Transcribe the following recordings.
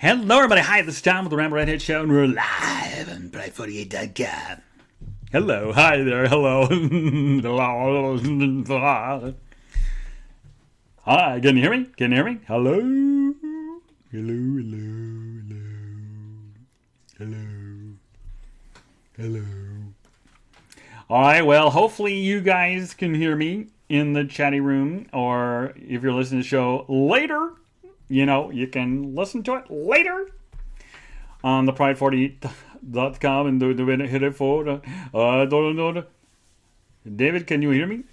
Hello, everybody. Hi, this is Tom with the Ramble Redhead Show, and we're live on Pride48.com. Hello. Hi there. Hello. Hi, can you hear me? Can you hear me? Hello. Hello, hello, hello. Hello. Hello. All right, well, hopefully you guys can hear me in the chatty room, or if you're listening to the show later, you know, you can listen to it later on the pride48.com and do, do it, hit it for. Uh, don't know. David, can you hear me?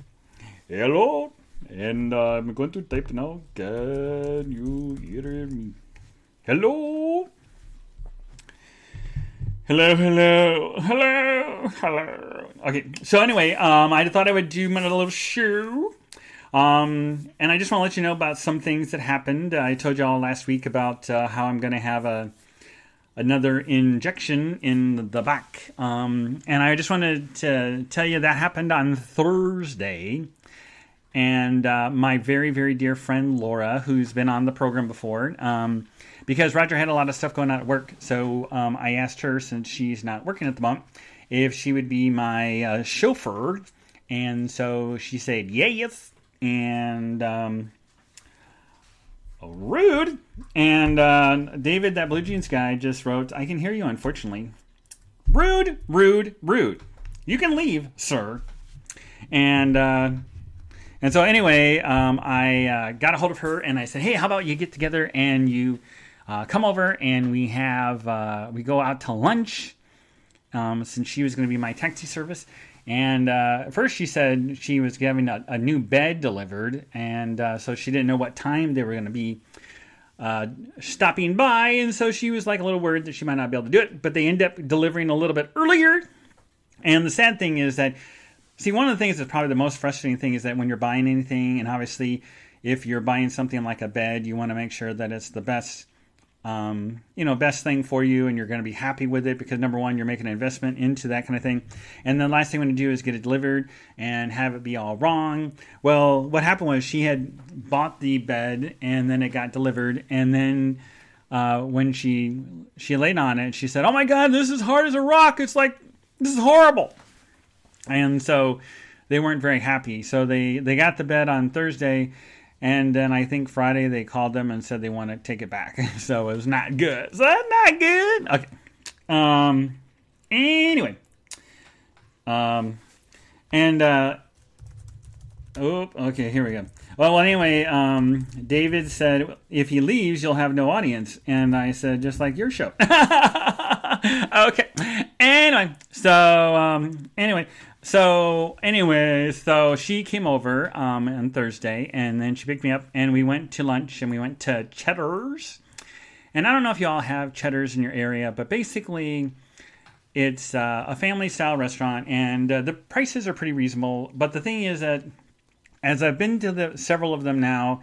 Hello? And uh, I'm going to type now. Can you hear me? Hello? Hello, hello, hello, hello. Okay, so anyway, um, I thought I would do my little show. Um, and I just want to let you know about some things that happened. I told you all last week about uh, how I'm going to have a another injection in the back. Um, and I just wanted to tell you that happened on Thursday. And uh, my very, very dear friend Laura, who's been on the program before, um, because Roger had a lot of stuff going on at work. So um, I asked her, since she's not working at the moment, if she would be my uh, chauffeur. And so she said, yeah, yes. And um, rude. And uh, David, that Blue Jeans guy, just wrote, I can hear you, unfortunately. Rude, rude, rude. You can leave, sir. And uh, and so anyway, um, I uh, got a hold of her and I said, hey, how about you get together and you uh, come over and we have uh, we go out to lunch um, since she was going to be my taxi service. And uh, first, she said she was having a, a new bed delivered, and uh, so she didn't know what time they were going to be uh, stopping by, and so she was like a little worried that she might not be able to do it. But they end up delivering a little bit earlier. And the sad thing is that, see, one of the things that's probably the most frustrating thing is that when you're buying anything, and obviously, if you're buying something like a bed, you want to make sure that it's the best um, you know, best thing for you, and you're going to be happy with it because number one, you're making an investment into that kind of thing. And the last thing you want to do is get it delivered and have it be all wrong. Well, what happened was she had bought the bed and then it got delivered, and then uh, when she she laid on it, she said, "Oh my God, this is hard as a rock. It's like this is horrible." And so they weren't very happy. So they they got the bed on Thursday and then I think Friday they called them and said they want to take it back. so it was not good. So that's not good. Okay. Um. Anyway. Um. And uh. Oh. Okay. Here we go. Well, anyway, um, David said if he leaves, you'll have no audience, and I said just like your show. okay. Anyway, so um, anyway, so, anyway, so she came over um, on Thursday, and then she picked me up, and we went to lunch, and we went to Cheddar's. And I don't know if you all have Cheddar's in your area, but basically, it's uh, a family style restaurant, and uh, the prices are pretty reasonable. But the thing is that, as I've been to the, several of them now,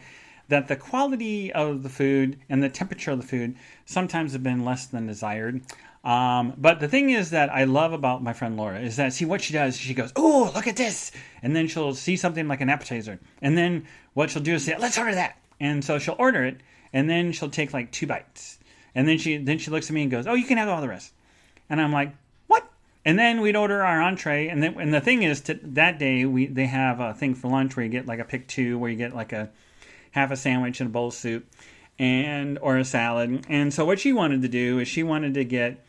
that the quality of the food and the temperature of the food sometimes have been less than desired. Um, but the thing is that I love about my friend Laura is that see what she does. She goes, "Oh, look at this," and then she'll see something like an appetizer, and then what she'll do is say, "Let's order that," and so she'll order it, and then she'll take like two bites, and then she then she looks at me and goes, "Oh, you can have all the rest," and I'm like, "What?" And then we'd order our entree, and then and the thing is, to, that day we they have a thing for lunch where you get like a pick two, where you get like a half a sandwich and a bowl of soup, and or a salad. And so what she wanted to do is she wanted to get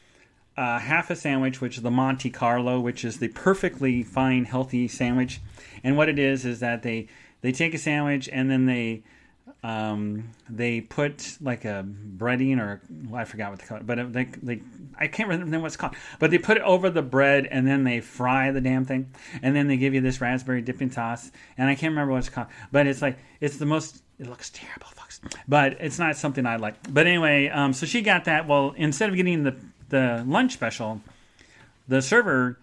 uh, half a sandwich, which is the Monte Carlo, which is the perfectly fine, healthy sandwich. And what it is is that they they take a sandwich and then they um, they put like a breading or well, I forgot what they call it, but they, they I can't remember what it's called. But they put it over the bread and then they fry the damn thing, and then they give you this raspberry dipping sauce, and I can't remember what it's called. But it's like it's the most. It looks terrible, folks, but it's not something I like. But anyway, um, so she got that. Well, instead of getting the the lunch special, the server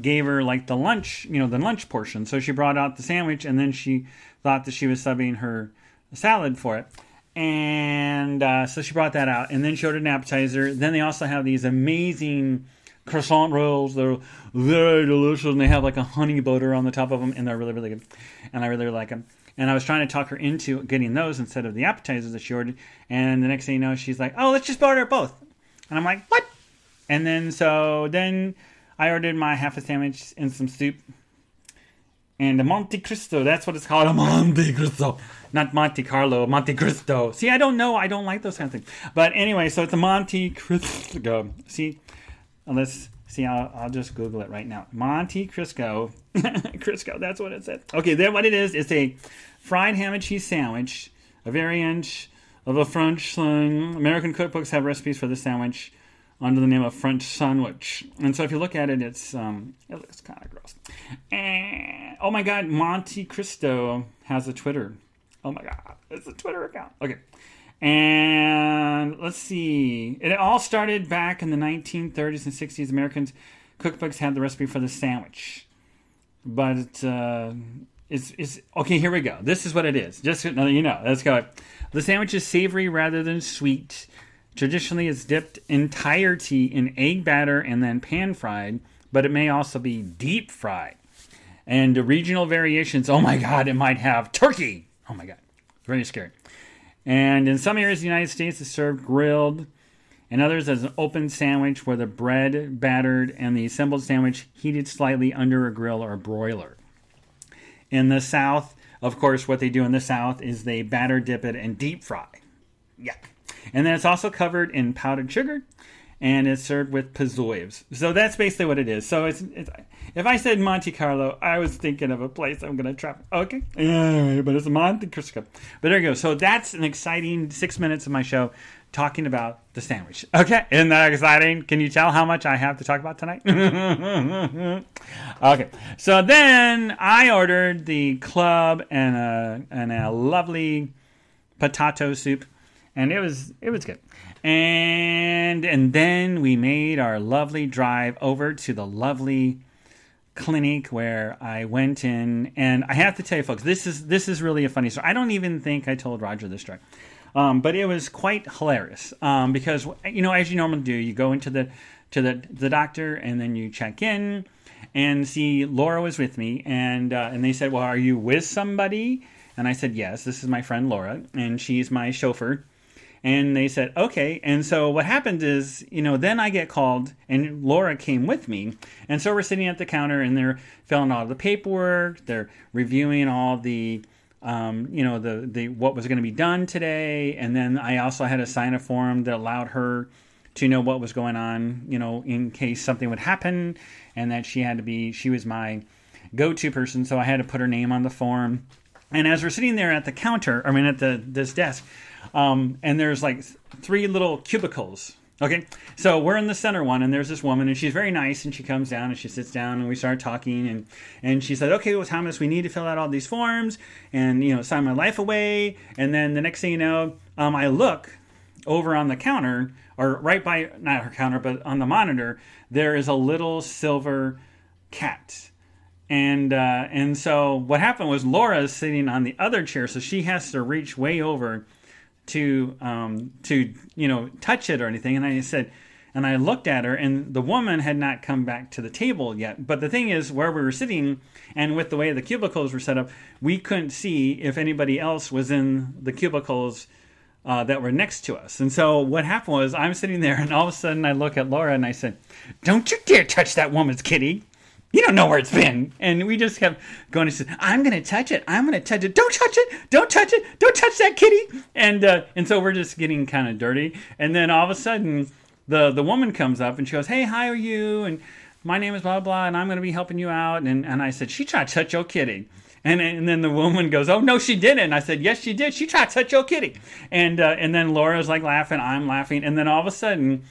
gave her like the lunch, you know, the lunch portion. So she brought out the sandwich and then she thought that she was subbing her salad for it. And uh, so she brought that out and then showed an appetizer. Then they also have these amazing croissant rolls. They're very delicious and they have like a honey butter on the top of them and they're really, really good. And I really, really like them. And I was trying to talk her into getting those instead of the appetizers that she ordered. And the next thing you know, she's like, "Oh, let's just order both." And I'm like, "What?" And then so then I ordered my half a sandwich and some soup and a Monte Cristo. That's what it's called, a Monte Cristo, not Monte Carlo, Monte Cristo. See, I don't know. I don't like those kind of things. But anyway, so it's a Monte Cristo. See, let's see. I'll, I'll just Google it right now. Monte Cristo, Crisco. That's what it said. Okay, then what it is? It's a fried ham and cheese sandwich, a variant of a French slang. American cookbooks have recipes for the sandwich under the name of French sandwich. And so if you look at it, it's um, it looks kind of gross. And, oh my God, Monte Cristo has a Twitter. Oh my God, it's a Twitter account. Okay. And let's see. It all started back in the 1930s and 60s. Americans cookbooks had the recipe for the sandwich, but uh, it's, it's okay. Here we go. This is what it is. Just so you know, let's go. The sandwich is savory rather than sweet. Traditionally, it's dipped entirety in egg batter and then pan fried, but it may also be deep fried. And regional variations, oh my God, it might have turkey. Oh my God, very scary. And in some areas of the United States, it's served grilled, and others as an open sandwich where the bread battered and the assembled sandwich heated slightly under a grill or a broiler. In the South, of course, what they do in the South is they batter dip it and deep fry. Yeah. And then it's also covered in powdered sugar and it's served with pozzoives. So that's basically what it is. So it's, it's if I said Monte Carlo, I was thinking of a place I'm going to try. Okay, yeah, but it's Monte Cristo. But there you go. So that's an exciting six minutes of my show talking about the sandwich. Okay, isn't that exciting? Can you tell how much I have to talk about tonight? okay, so then I ordered the club and a and a lovely potato soup and it was it was good. And and then we made our lovely drive over to the lovely clinic where I went in, and I have to tell you, folks, this is this is really a funny story. I don't even think I told Roger this story, um, but it was quite hilarious um, because you know, as you normally do, you go into the to the the doctor, and then you check in, and see Laura was with me, and uh, and they said, "Well, are you with somebody?" And I said, "Yes, this is my friend Laura, and she's my chauffeur." And they said, okay. And so what happened is, you know, then I get called, and Laura came with me. And so we're sitting at the counter, and they're filling all the paperwork, they're reviewing all the. Um, you know the the what was going to be done today, and then I also had to sign a form that allowed her to know what was going on. You know, in case something would happen, and that she had to be she was my go-to person, so I had to put her name on the form. And as we're sitting there at the counter, I mean at the this desk, um, and there's like three little cubicles. Okay, so we're in the center one, and there's this woman, and she's very nice, and she comes down and she sits down, and we start talking, and and she said, "Okay, well, Thomas, we need to fill out all these forms, and you know, sign my life away." And then the next thing you know, um, I look over on the counter, or right by not her counter, but on the monitor, there is a little silver cat. And uh, and so what happened was Laura is sitting on the other chair, so she has to reach way over to um, to you know touch it or anything. And I said, and I looked at her, and the woman had not come back to the table yet. But the thing is, where we were sitting, and with the way the cubicles were set up, we couldn't see if anybody else was in the cubicles. Uh, that were next to us. And so what happened was I'm sitting there and all of a sudden I look at Laura and I said, Don't you dare touch that woman's kitty you don't know where it's been. And we just kept going. and said, I'm going to touch it. I'm going to touch it. Don't touch it. Don't touch it. Don't touch that kitty. And, uh, and so we're just getting kind of dirty. And then all of a sudden, the, the woman comes up and she goes, Hey, how are you? And my name is blah, blah, and I'm going to be helping you out. And, and I said, She tried to touch your kitty. And, and then the woman goes, "Oh no, she didn't." And I said, "Yes, she did. She tried to touch your kitty." And uh, and then Laura's like laughing, I'm laughing, and then all of a sudden,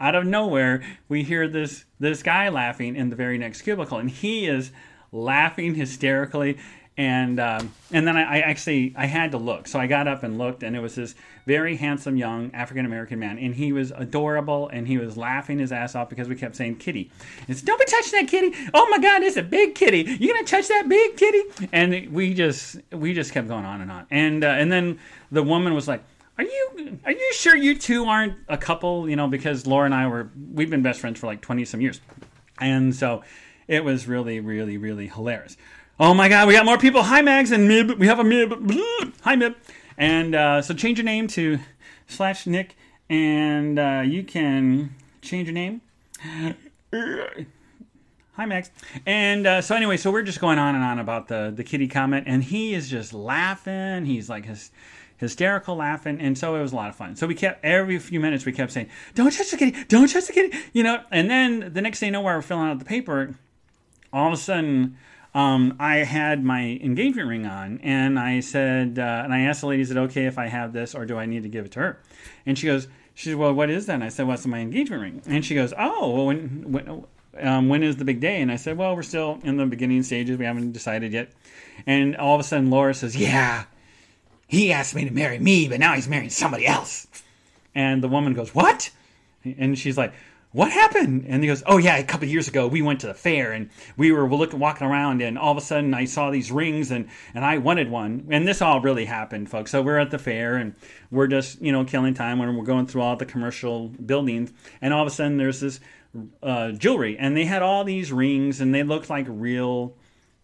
out of nowhere, we hear this this guy laughing in the very next cubicle, and he is laughing hysterically. And um, and then I, I, actually I had to look, so I got up and looked, and it was this very handsome young African American man, and he was adorable, and he was laughing his ass off because we kept saying kitty. It's don't be touching that kitty. Oh my God, it's a big kitty. You gonna touch that big kitty? And we just we just kept going on and on, and uh, and then the woman was like are you are you sure you two aren't a couple? You know, because Laura and I were we've been best friends for like twenty some years, and so it was really really really hilarious. Oh my God, we got more people. Hi, Mags and Mib. We have a Mib. Hi, Mib. And uh, so change your name to slash Nick, and uh, you can change your name. Hi, Max. And uh, so anyway, so we're just going on and on about the the kitty comment, and he is just laughing. He's like his hysterical laughing, and so it was a lot of fun. So we kept every few minutes we kept saying, "Don't touch the kitty! Don't touch the kitty!" You know. And then the next thing you know, while we're filling out the paper, all of a sudden. Um, I had my engagement ring on, and I said, uh, and I asked the lady, "Is it okay if I have this, or do I need to give it to her?" And she goes, "She said, well, what is that?" And I said, "What's well, my engagement ring?" And she goes, "Oh, well, when, when um, when is the big day?" And I said, "Well, we're still in the beginning stages. We haven't decided yet." And all of a sudden, Laura says, "Yeah, he asked me to marry me, but now he's marrying somebody else." And the woman goes, "What?" And she's like, what happened? And he goes, oh yeah, a couple years ago we went to the fair and we were looking, walking around, and all of a sudden I saw these rings and and I wanted one. And this all really happened, folks. So we're at the fair and we're just you know killing time when we're going through all the commercial buildings, and all of a sudden there's this uh, jewelry, and they had all these rings, and they looked like real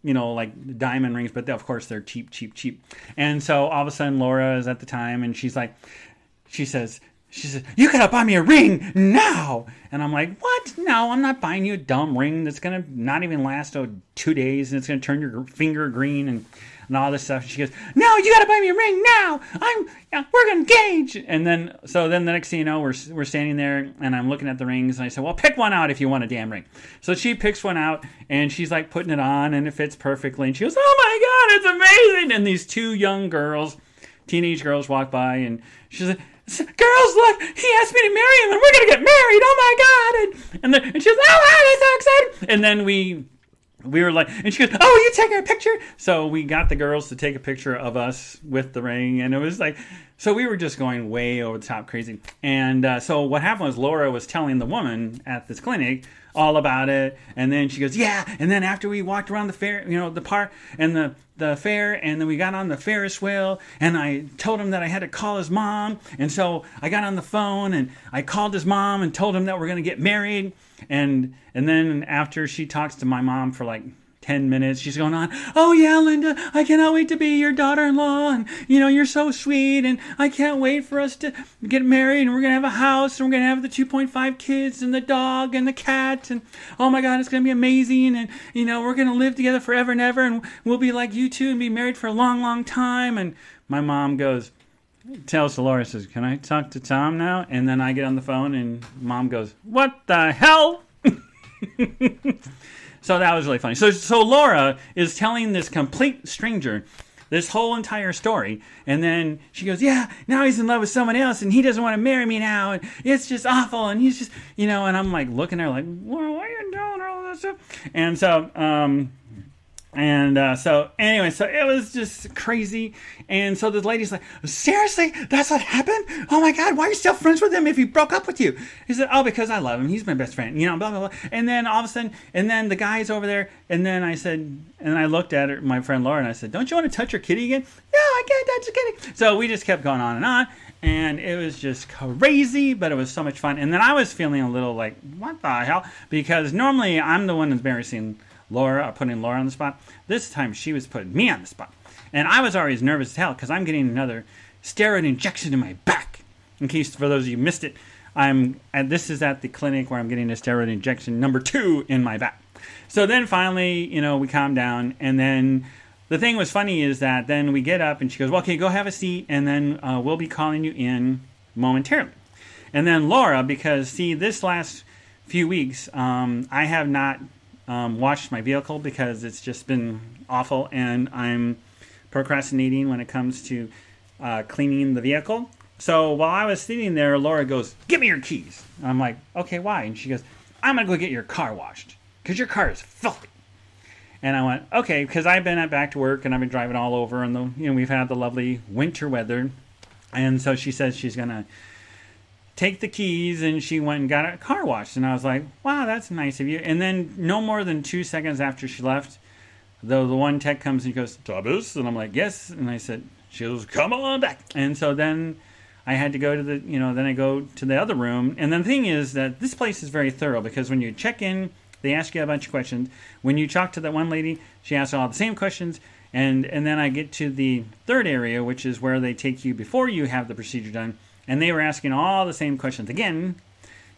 you know, like diamond rings, but of course they're cheap, cheap, cheap. And so all of a sudden Laura is at the time and she's like, she says, she says, You gotta buy me a ring now. And I'm like, What? No, I'm not buying you a dumb ring that's gonna not even last oh, two days and it's gonna turn your finger green and, and all this stuff. And she goes, No, you gotta buy me a ring now. I'm uh, we're gonna engage. And then so then the next thing you know, we're we're standing there and I'm looking at the rings and I said, Well, pick one out if you want a damn ring. So she picks one out and she's like putting it on and it fits perfectly. And she goes, Oh my god, it's amazing. And these two young girls, teenage girls walk by and she's like girls, look, he asked me to marry him, and we're gonna get married. Oh my god! And and, the, and she goes, oh wow, that's so excited. And then we we were like, and she goes, oh, you taking a picture? So we got the girls to take a picture of us with the ring, and it was like, so we were just going way over the top crazy. And uh, so what happened was Laura was telling the woman at this clinic all about it. And then she goes, yeah. And then after we walked around the fair, you know, the park and the, the fair, and then we got on the Ferris wheel, and I told him that I had to call his mom. And so I got on the phone and I called his mom and told him that we're to get married. And, and then after she talks to my mom for like 10 minutes. She's going on, Oh, yeah, Linda, I cannot wait to be your daughter in law. And, you know, you're so sweet. And I can't wait for us to get married. And we're going to have a house. And we're going to have the 2.5 kids and the dog and the cat. And, oh my God, it's going to be amazing. And, you know, we're going to live together forever and ever. And we'll be like you two and be married for a long, long time. And my mom goes, tells Dolores, says, Can I talk to Tom now? And then I get on the phone and mom goes, What the hell? So that was really funny. So so Laura is telling this complete stranger this whole entire story, and then she goes, "Yeah, now he's in love with someone else, and he doesn't want to marry me now, and it's just awful." And he's just, you know, and I'm like looking at her like, "Well, why are you doing all this stuff?" And so, um, and uh, so, anyway, so it was just crazy. And so the lady's like, Seriously? That's what happened? Oh my God, why are you still friends with him if he broke up with you? He said, Oh, because I love him. He's my best friend. You know, blah, blah, blah. And then all of a sudden, and then the guy's over there. And then I said, and I looked at her, my friend Laura, and I said, Don't you want to touch your kitty again? No, I can't touch the kitty. So we just kept going on and on. And it was just crazy, but it was so much fun. And then I was feeling a little like, What the hell? Because normally I'm the one that's embarrassing Laura, putting Laura on the spot. This time she was putting me on the spot. And I was always nervous as hell because I'm getting another steroid injection in my back. In case for those of you missed it, I'm and this is at the clinic where I'm getting a steroid injection number two in my back. So then finally, you know, we calm down, and then the thing was funny is that then we get up and she goes, "Well, okay, go have a seat, and then uh, we'll be calling you in momentarily." And then Laura, because see, this last few weeks, um, I have not um, washed my vehicle because it's just been awful, and I'm procrastinating when it comes to uh, cleaning the vehicle. So while I was sitting there, Laura goes, "Give me your keys." I'm like, "Okay, why?" And she goes, "I'm gonna go get your car washed because your car is filthy." And I went, "Okay," because I've been back to work and I've been driving all over, and the you know we've had the lovely winter weather, and so she says she's gonna take the keys and she went and got a car washed and i was like wow that's nice of you and then no more than two seconds after she left though the one tech comes and goes thomas and i'm like yes and i said she goes come on back and so then i had to go to the you know then i go to the other room and then the thing is that this place is very thorough because when you check in They ask you a bunch of questions. When you talk to that one lady, she asks all the same questions. And, and then I get to the third area, which is where they take you before you have the procedure done. And they were asking all the same questions again,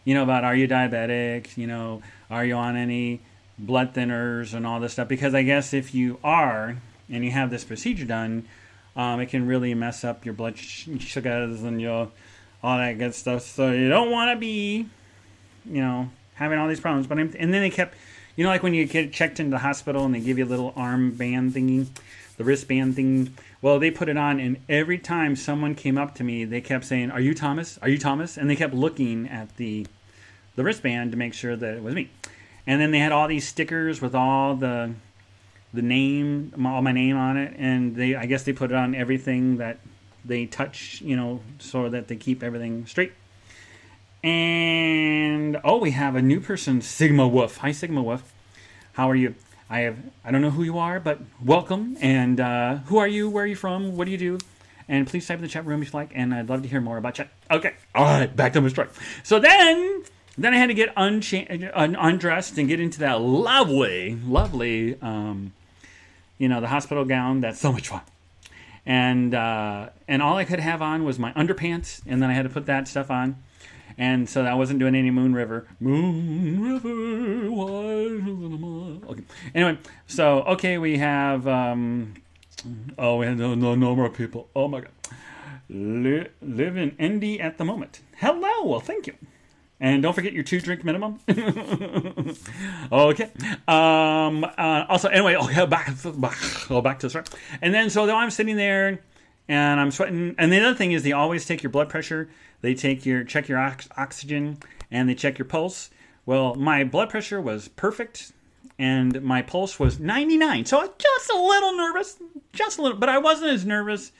you know, about are you diabetic? You know, are you on any blood thinners and all this stuff? Because I guess if you are and you have this procedure done, um, it can really mess up your blood sugars and your all that good stuff. So you don't want to be, you know, having all these problems. But I'm, and then they kept, you know, like when you get checked into the hospital and they give you a little arm band thingy, the wristband thing. Well, they put it on, and every time someone came up to me, they kept saying, "Are you Thomas? Are you Thomas?" And they kept looking at the the wristband to make sure that it was me. And then they had all these stickers with all the the name, all my name on it, and they I guess they put it on everything that they touch, you know, so that they keep everything straight. And oh, we have a new person, Sigma Wolf. Hi, Sigma Wolf. How are you? I have I don't know who you are, but welcome. And uh, who are you? Where are you from? What do you do? And please type in the chat room if you like, and I'd love to hear more about chat. Okay, all right, back to my story. So then, then I had to get uncha- un- undressed and get into that lovely, lovely, um, you know, the hospital gown. That's so much fun and uh, and all I could have on was my underpants, and then I had to put that stuff on, and so I wasn't doing any Moon River. Moon River, okay. Anyway, so okay, we have um, oh, we have no, no, no more people. Oh my god, Li- live in Indy at the moment. Hello, well, thank you. And don't forget your two drink minimum. okay. Um, uh, also, anyway, okay, back, back, oh, back to the start. And then, so I'm sitting there and I'm sweating. And the other thing is, they always take your blood pressure, they take your, check your ox- oxygen, and they check your pulse. Well, my blood pressure was perfect and my pulse was 99. So I was just a little nervous, just a little, but I wasn't as nervous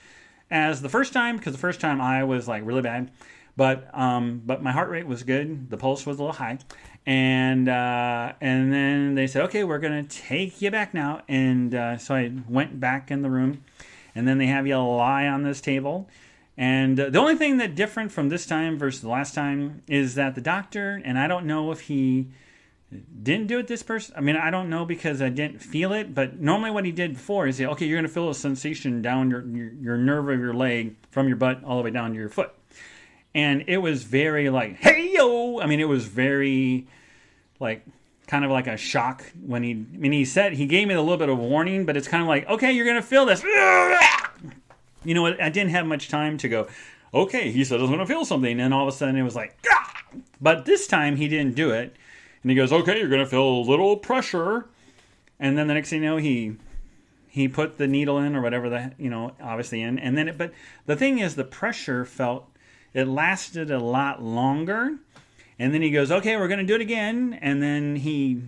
as the first time because the first time I was like really bad. But um, but my heart rate was good. The pulse was a little high, and uh, and then they said, okay, we're gonna take you back now. And uh, so I went back in the room, and then they have you lie on this table. And uh, the only thing that different from this time versus the last time is that the doctor, and I don't know if he didn't do it this person. I mean, I don't know because I didn't feel it, but normally what he did before is say, okay, you're going to feel a sensation down your, your, your nerve of your leg from your butt all the way down to your foot and it was very like hey yo i mean it was very like kind of like a shock when he I mean he said he gave me a little bit of warning but it's kind of like okay you're gonna feel this you know what? i didn't have much time to go okay he said i was gonna feel something and all of a sudden it was like ah! but this time he didn't do it and he goes okay you're gonna feel a little pressure and then the next thing you know he he put the needle in or whatever the you know obviously in and then it but the thing is the pressure felt it lasted a lot longer. And then he goes, okay, we're going to do it again. And then he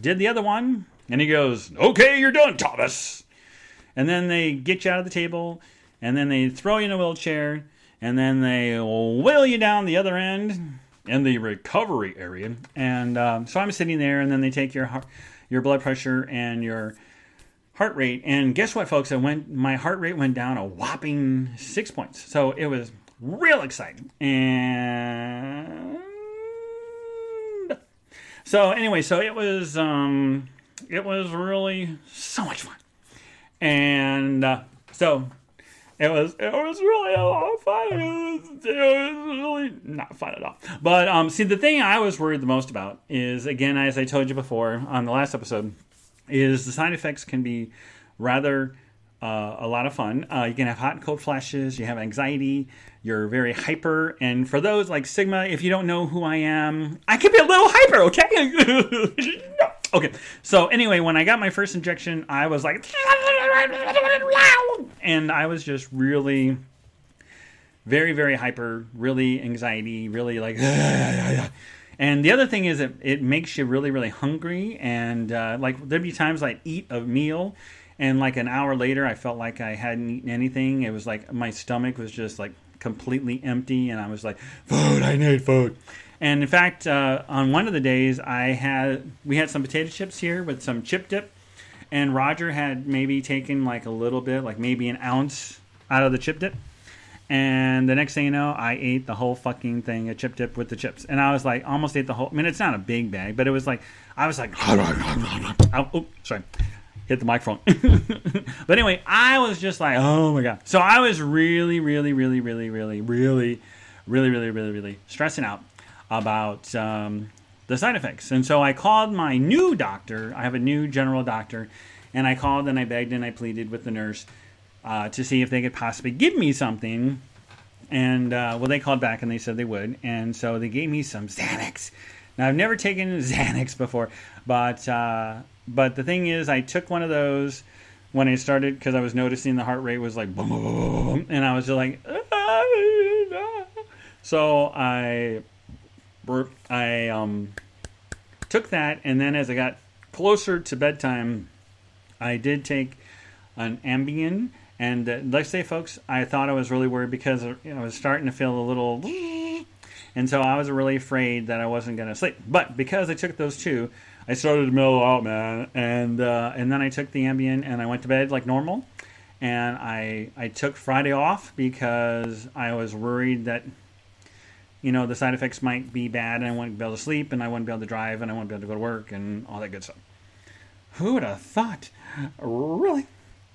did the other one. And he goes, okay, you're done, Thomas. And then they get you out of the table. And then they throw you in a wheelchair. And then they wheel you down the other end in the recovery area. And um, so I'm sitting there. And then they take your heart, your blood pressure and your heart rate. And guess what, folks? I went. My heart rate went down a whopping six points. So it was real exciting. And so anyway, so it was um it was really so much fun. And uh, so it was it was really a lot of fun. It was, it was really not fun at all. But um see the thing I was worried the most about is again as I told you before on the last episode is the side effects can be rather uh, a lot of fun. Uh, you can have hot and cold flashes. You have anxiety. You're very hyper. And for those like Sigma, if you don't know who I am, I can be a little hyper, okay? okay. So anyway, when I got my first injection, I was like, and I was just really very, very hyper, really anxiety, really like, and the other thing is it, it makes you really, really hungry. And uh, like there'd be times I'd eat a meal and like an hour later i felt like i hadn't eaten anything it was like my stomach was just like completely empty and i was like food i need food and in fact uh, on one of the days i had we had some potato chips here with some chip dip and roger had maybe taken like a little bit like maybe an ounce out of the chip dip And the next thing you know, I ate the whole fucking thing, a chip dip with the chips. And I was like, almost ate the whole. I mean, it's not a big bag, but it was like, I was like, oh, sorry, hit the microphone. but anyway, I was just like, oh my god. So I was really, really, really, really, really, really, really, really, really, really stressing out about um, the side effects. And so I called my new doctor. I have a new general doctor, and I called and I begged and I pleaded with the nurse uh, to see if they could possibly give me something. And uh, well, they called back and they said they would, and so they gave me some Xanax. Now I've never taken Xanax before, but uh, but the thing is, I took one of those when I started because I was noticing the heart rate was like boom, boom, boom and I was just like, ah, so I I um, took that, and then as I got closer to bedtime, I did take an Ambien and uh, let's say, folks, I thought I was really worried because I was starting to feel a little, and so I was really afraid that I wasn't going to sleep. But because I took those two, I started to mellow out, man, and uh, and then I took the Ambien and I went to bed like normal. And I I took Friday off because I was worried that you know the side effects might be bad and I wouldn't be able to sleep and I wouldn't be able to drive and I wouldn't be able to go to work and all that good stuff. Who would have thought? Really?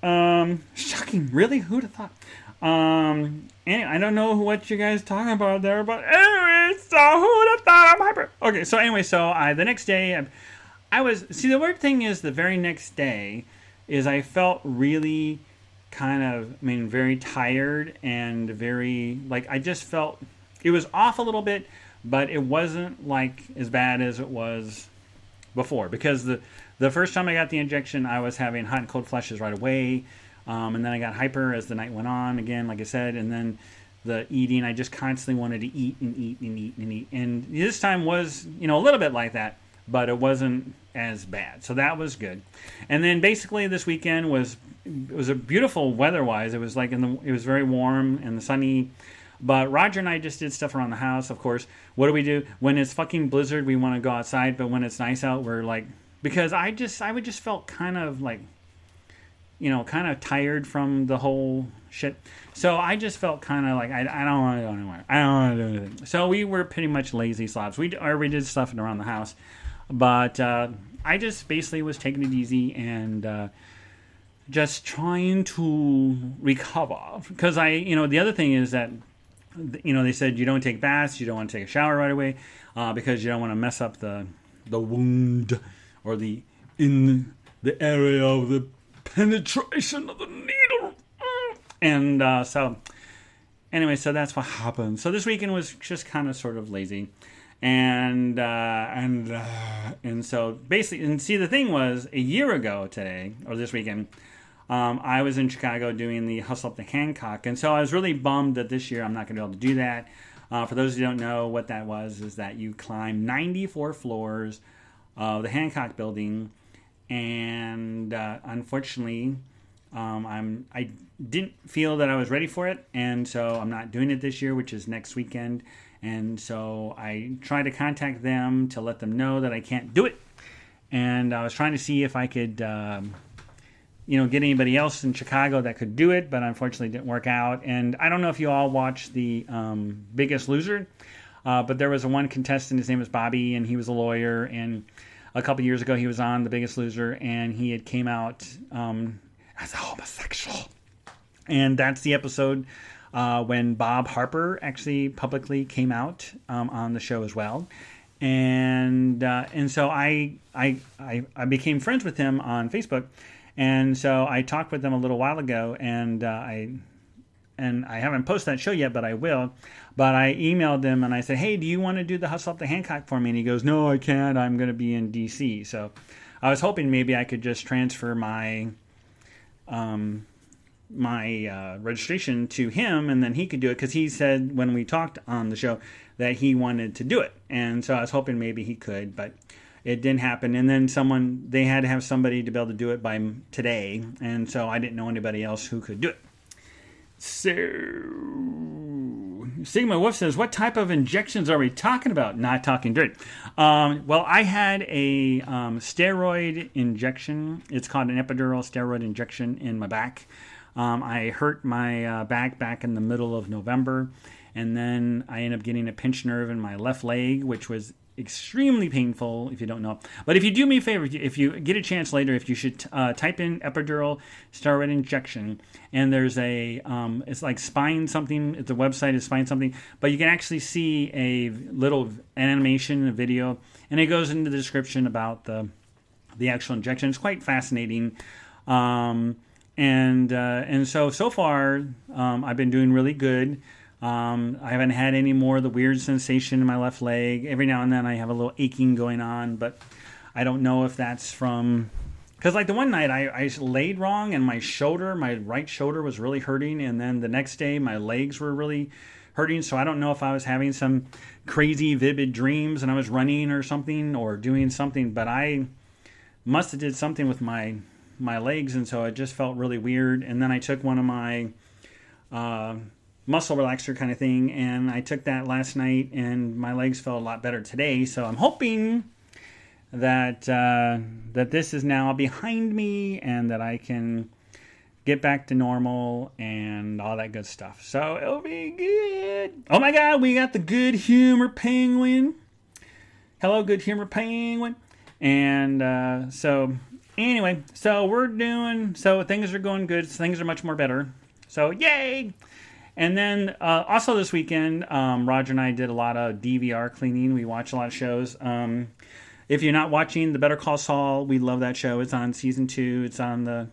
Um, shocking. Really? Who'd have thought? Um, anyway, I don't know what you guys talking about there, but anyway, so who'd have thought I'm hyper? Okay, so anyway, so I the next day, I, I was see the weird thing is the very next day is I felt really kind of I mean very tired and very like I just felt it was off a little bit, but it wasn't like as bad as it was before because the the first time I got the injection, I was having hot and cold flushes right away. Um, and then I got hyper as the night went on, again, like I said. And then the eating, I just constantly wanted to eat and eat and eat and eat. And this time was, you know, a little bit like that, but it wasn't as bad. So that was good. And then basically this weekend was it was a beautiful weather-wise. It was like in the it was very warm and sunny. But Roger and I just did stuff around the house, of course. What do we do when it's fucking blizzard? We want to go outside, but when it's nice out, we're like because I just I would just felt kind of like you know kind of tired from the whole shit. So I just felt kind of like I, I don't want to go anywhere. I don't want to do anything. So we were pretty much lazy slobs. We or we did stuff around the house, but uh, I just basically was taking it easy and. Uh, just trying to recover because I, you know, the other thing is that, you know, they said you don't take baths, you don't want to take a shower right away uh, because you don't want to mess up the the wound or the in the area of the penetration of the needle. And uh, so, anyway, so that's what happened. So this weekend was just kind of sort of lazy, and uh, and uh, and so basically, and see, the thing was, a year ago today or this weekend. Um, I was in Chicago doing the Hustle Up the Hancock, and so I was really bummed that this year I'm not going to be able to do that. Uh, for those who don't know what that was, is that you climb 94 floors of the Hancock Building, and uh, unfortunately, um, I'm I didn't feel that I was ready for it, and so I'm not doing it this year, which is next weekend. And so I tried to contact them to let them know that I can't do it, and I was trying to see if I could. Um, you know, get anybody else in Chicago that could do it, but unfortunately didn't work out. And I don't know if you all watched the um, Biggest Loser, uh, but there was one contestant. His name was Bobby, and he was a lawyer. And a couple years ago, he was on The Biggest Loser, and he had came out um, as a homosexual. And that's the episode uh, when Bob Harper actually publicly came out um, on the show as well. And uh, and so I I I became friends with him on Facebook, and so I talked with them a little while ago, and uh, I and I haven't posted that show yet, but I will. But I emailed them and I said, "Hey, do you want to do the Hustle Up the Hancock for me?" And he goes, "No, I can't. I'm going to be in D.C." So I was hoping maybe I could just transfer my um, my uh, registration to him, and then he could do it because he said when we talked on the show that he wanted to do it, and so I was hoping maybe he could, but it didn't happen. And then someone they had to have somebody to be able to do it by today, and so I didn't know anybody else who could do it. So, Sigma Wolf says, What type of injections are we talking about? Not talking dirt. Um, well, I had a um, steroid injection. It's called an epidural steroid injection in my back. Um, I hurt my uh, back back in the middle of November, and then I ended up getting a pinched nerve in my left leg, which was extremely painful if you don't know. But if you do me a favor, if you get a chance later, if you should uh, type in epidural steroid injection, and there's a um, it's like spine something. The website is spine something, but you can actually see a little animation, a video, and it goes into the description about the the actual injection. It's quite fascinating. Um, and uh, and so so far um, I've been doing really good. Um, I haven't had any more of the weird sensation in my left leg. Every now and then I have a little aching going on, but I don't know if that's from because like the one night I, I laid wrong and my shoulder, my right shoulder was really hurting, and then the next day my legs were really hurting. So I don't know if I was having some crazy vivid dreams and I was running or something or doing something, but I must have did something with my my legs, and so it just felt really weird. And then I took one of my uh, muscle relaxer kind of thing, and I took that last night, and my legs felt a lot better today. So I'm hoping that uh, that this is now behind me, and that I can get back to normal and all that good stuff. So it'll be good. Oh my God, we got the good humor penguin. Hello, good humor penguin. And uh, so anyway, so we're doing so things are going good. So Things are much more better. So yay! And then uh, also this weekend, um, Roger and I did a lot of DVR cleaning. We watched a lot of shows. Um, if you're not watching The Better Call Saul, we love that show. It's on season two. It's on the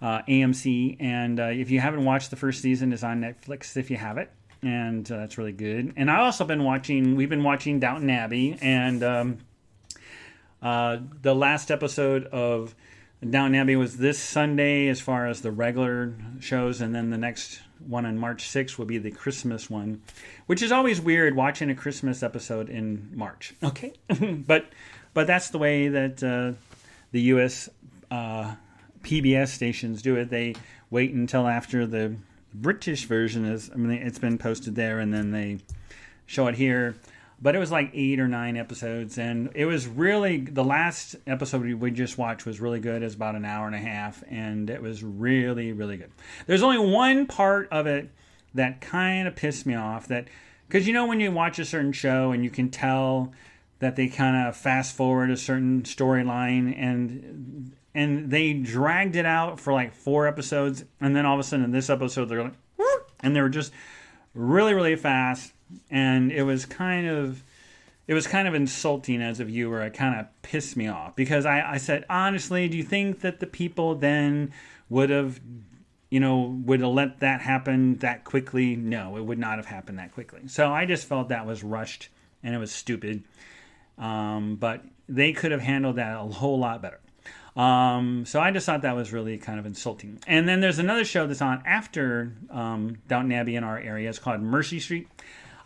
uh, AMC. And uh, if you haven't watched the first season, it's on Netflix if you have it. And uh, that's really good. And I also been watching. We've been watching Downton Abbey, and um, uh, the last episode of Downton Abbey was this Sunday, as far as the regular shows, and then the next one on March 6th will be the Christmas one, which is always weird watching a Christmas episode in March. Okay, but but that's the way that uh, the U.S. Uh, PBS stations do it. They wait until after the British version is. I mean, it's been posted there, and then they show it here but it was like eight or nine episodes and it was really the last episode we just watched was really good. It's about an hour and a half and it was really really good. There's only one part of it that kind of pissed me off that because you know when you watch a certain show and you can tell that they kind of fast forward a certain storyline and and they dragged it out for like four episodes and then all of a sudden in this episode they're like and they were just really really fast and it was kind of it was kind of insulting as a viewer. It kind of pissed me off because I, I said, honestly, do you think that the people then would have, you know, would have let that happen that quickly? No, it would not have happened that quickly. So I just felt that was rushed and it was stupid. Um, but they could have handled that a whole lot better. Um, so I just thought that was really kind of insulting. And then there's another show that's on after um, Downton Abbey in our area. It's called Mercy Street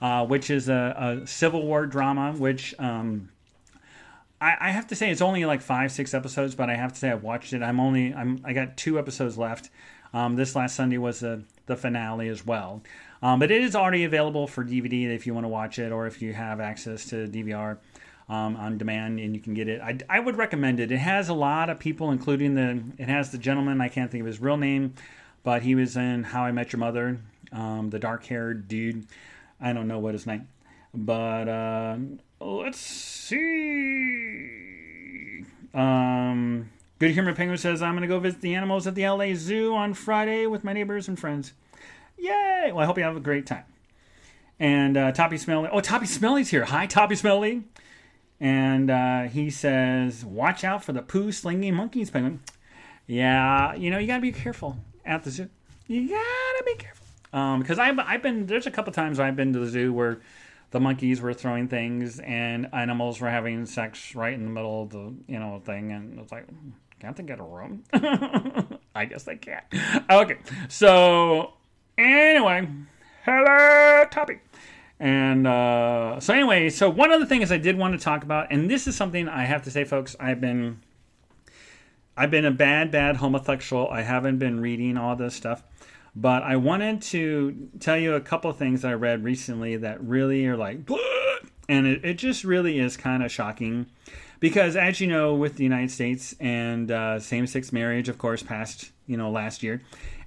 uh, which is a, a, Civil War drama, which um, I, I, have to say it's only like five, six episodes, but I have to say I've watched it. I'm only I'm I got two episodes left. Um, this last Sunday was the the finale as well, um, but it is already available for DVD if you want to watch it, or if you have access to DVR. Um, on demand and you can get it. I, I, would recommend it. It has a lot of people, including the. It has the gentleman I can't think of his real name, but he was in How I Met Your Mother, um, the dark haired dude. I don't know what his name, but uh, let's see. Um, Good Humor Penguin says I'm going to go visit the animals at the LA Zoo on Friday with my neighbors and friends. Yay! Well, I hope you have a great time. And uh, Toppy Smelly. Oh, Toppy Smelly's here. Hi, Toppy Smelly. And uh, he says, "Watch out for the poo slinging monkeys, penguin." Yeah, you know you gotta be careful at the zoo. You gotta be careful. Um, because I've I've been there's a couple times I've been to the zoo where the monkeys were throwing things and animals were having sex right in the middle of the you know thing, and it's like, can't they get a room? I guess they can't. Okay, so anyway, hello topic. And uh, so anyway, so one of the things I did want to talk about, and this is something I have to say, folks, I've been I've been a bad, bad homosexual. I haven't been reading all this stuff. But I wanted to tell you a couple things I read recently that really are like, and it, it just really is kind of shocking. because as you know, with the United States and uh, same-sex marriage, of course, passed you know last year.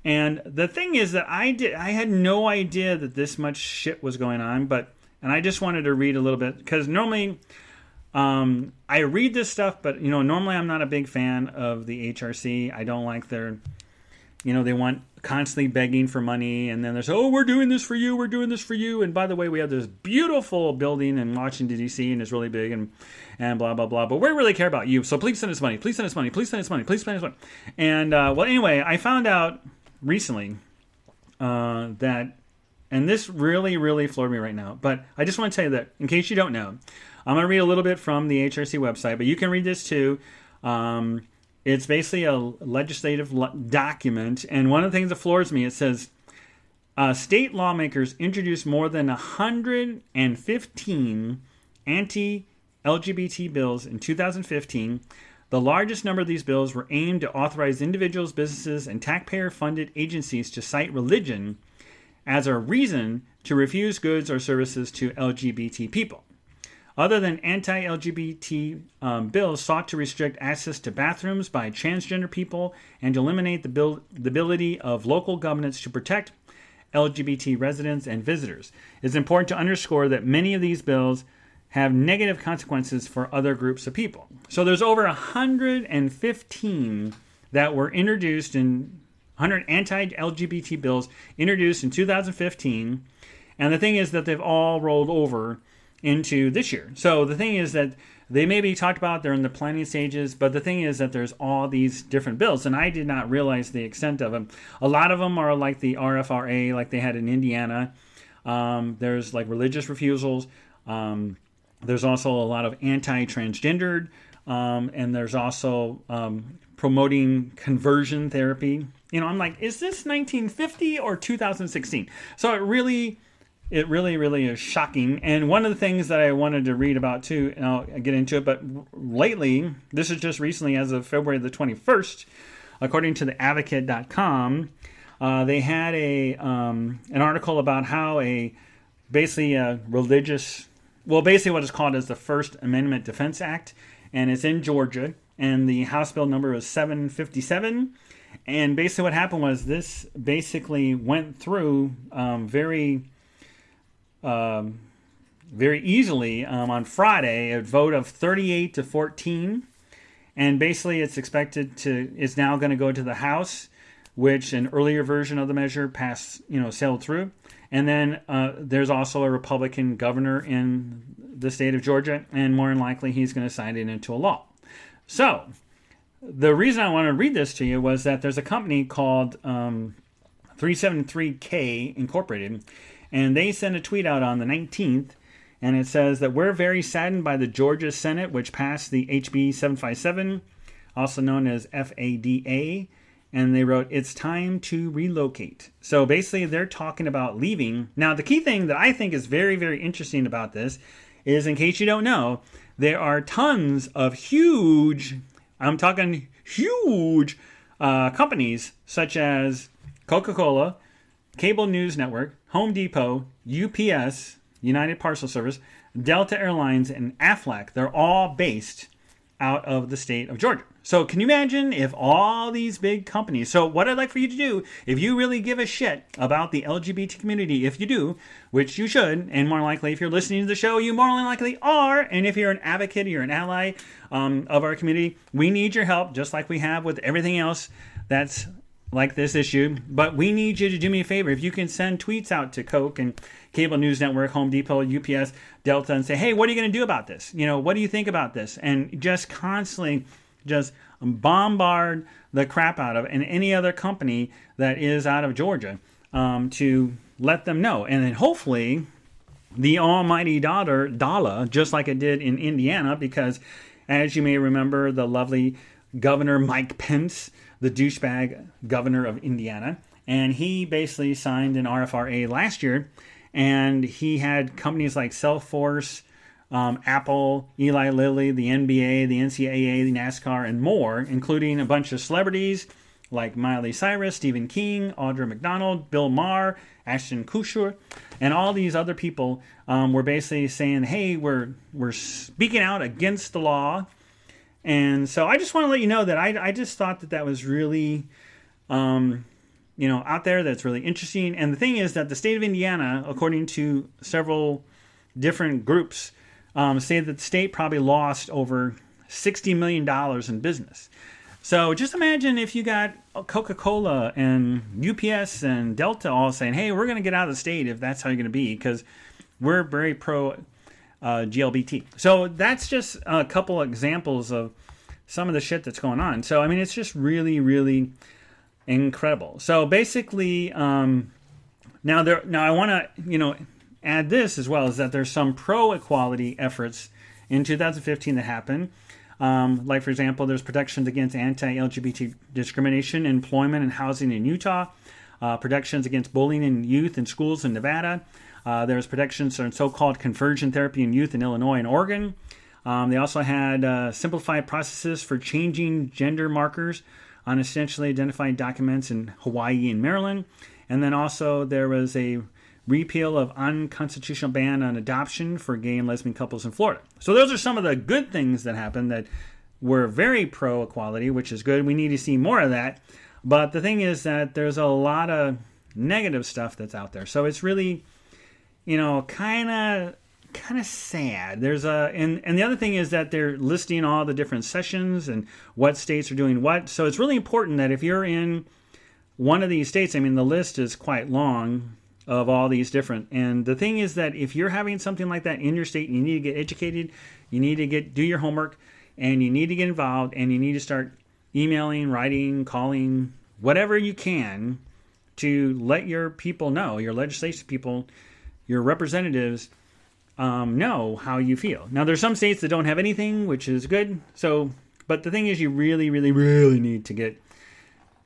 And the thing is that I did I had no idea that this much shit was going on, but and I just wanted to read a little bit because normally um, I read this stuff, but you know normally I'm not a big fan of the HRC. I don't like their you know they want constantly begging for money and then there's oh we're doing this for you we're doing this for you. And by the way we have this beautiful building in washington d.c and it's really big and and blah blah blah. But we really care about you so please send us money please send us money please send us money please send us money. And uh, well anyway i found out recently uh, that and this really really floored me right now but i just want to tell you that in case you don't know i'm going to read a little bit from the hrc website but you can read this too. Um, it's basically a legislative document, and one of the things that floors me, it says uh, state lawmakers introduced more than 115 anti-LGBT bills in 2015. The largest number of these bills were aimed to authorize individuals, businesses, and taxpayer-funded agencies to cite religion as a reason to refuse goods or services to LGBT people. Other than anti LGBT um, bills sought to restrict access to bathrooms by transgender people and eliminate the, bil- the ability of local governments to protect LGBT residents and visitors. It's important to underscore that many of these bills have negative consequences for other groups of people. So there's over 115 that were introduced in 100 anti-LGBT bills introduced in 2015, and the thing is that they've all rolled over into this year. So the thing is that they may be talked about, they're in the planning stages, but the thing is that there's all these different bills, and I did not realize the extent of them. A lot of them are like the RFRA, like they had in Indiana. Um, there's like religious refusals. Um, there's also a lot of anti transgendered, um, and there's also um, promoting conversion therapy. You know, I'm like, is this 1950 or 2016? So it really it really, really is shocking. And one of the things that I wanted to read about too, and I'll get into it, but lately, this is just recently as of February the 21st, according to the advocate.com, uh, they had a um, an article about how a basically a religious, well, basically what is called as the First Amendment Defense Act, and it's in Georgia, and the House bill number is 757. And basically, what happened was this basically went through um, very um, very easily um, on Friday, a vote of 38 to 14. And basically, it's expected to, is now going to go to the House, which an earlier version of the measure passed, you know, sailed through. And then uh, there's also a Republican governor in the state of Georgia, and more than likely, he's going to sign it into a law. So, the reason I want to read this to you was that there's a company called um, 373K Incorporated, and they sent a tweet out on the 19th, and it says that we're very saddened by the Georgia Senate, which passed the HB 757, also known as FADA. And they wrote, It's time to relocate. So basically, they're talking about leaving. Now, the key thing that I think is very, very interesting about this is, in case you don't know, there are tons of huge, I'm talking huge uh, companies such as Coca Cola, Cable News Network, Home Depot, UPS, United Parcel Service, Delta Airlines, and Aflac. They're all based out of the state of Georgia. So, can you imagine if all these big companies? So, what I'd like for you to do, if you really give a shit about the LGBT community, if you do, which you should, and more likely, if you're listening to the show, you more than likely are, and if you're an advocate, you're an ally um, of our community, we need your help, just like we have with everything else that's like this issue, but we need you to do me a favor. If you can send tweets out to Coke and Cable News Network, Home Depot, UPS, Delta, and say, hey, what are you going to do about this? You know, what do you think about this? And just constantly just bombard the crap out of and any other company that is out of Georgia um, to let them know. And then hopefully the almighty dollar, dollar, just like it did in Indiana, because as you may remember, the lovely Governor Mike Pence the douchebag governor of Indiana. And he basically signed an RFRA last year. And he had companies like Salesforce, um, Apple, Eli Lilly, the NBA, the NCAA, the NASCAR, and more, including a bunch of celebrities like Miley Cyrus, Stephen King, Audra McDonald, Bill Maher, Ashton Kutcher, and all these other people um, were basically saying, "Hey, we're we're speaking out against the law And so I just want to let you know that I, I just thought that that was really, um, you know, out there. That's really interesting. And the thing is that the state of Indiana, according to several different groups, um, say that the state probably lost over $60 million in business. So just imagine if you got Coca Cola and UPS and Delta all saying, hey, we're going to get out of the state if that's how you're going to be, because we're very pro uh, GLBT. So that's just a couple examples of some of the shit that's going on. So, I mean, it's just really, really incredible. So basically, um, now there, now I want to, you know, add this as well is that there's some pro equality efforts in 2015 that happened. Um, like, for example, there's protections against anti LGBT discrimination, employment, and housing in Utah, uh, protections against bullying in youth in schools in Nevada. Uh, there's protections on so called conversion therapy in youth in Illinois and Oregon. Um, they also had uh, simplified processes for changing gender markers on essentially identified documents in Hawaii and Maryland. And then also there was a repeal of unconstitutional ban on adoption for gay and lesbian couples in Florida. So those are some of the good things that happened that were very pro equality, which is good. We need to see more of that. But the thing is that there's a lot of negative stuff that's out there. So it's really, you know, kind of kind of sad. There's a and and the other thing is that they're listing all the different sessions and what states are doing what. So it's really important that if you're in one of these states, I mean the list is quite long of all these different. And the thing is that if you're having something like that in your state, you need to get educated, you need to get do your homework, and you need to get involved, and you need to start emailing, writing, calling, whatever you can to let your people know, your legislation people, your representatives um, know how you feel. Now, there's some states that don't have anything, which is good. So, but the thing is, you really, really, really need to get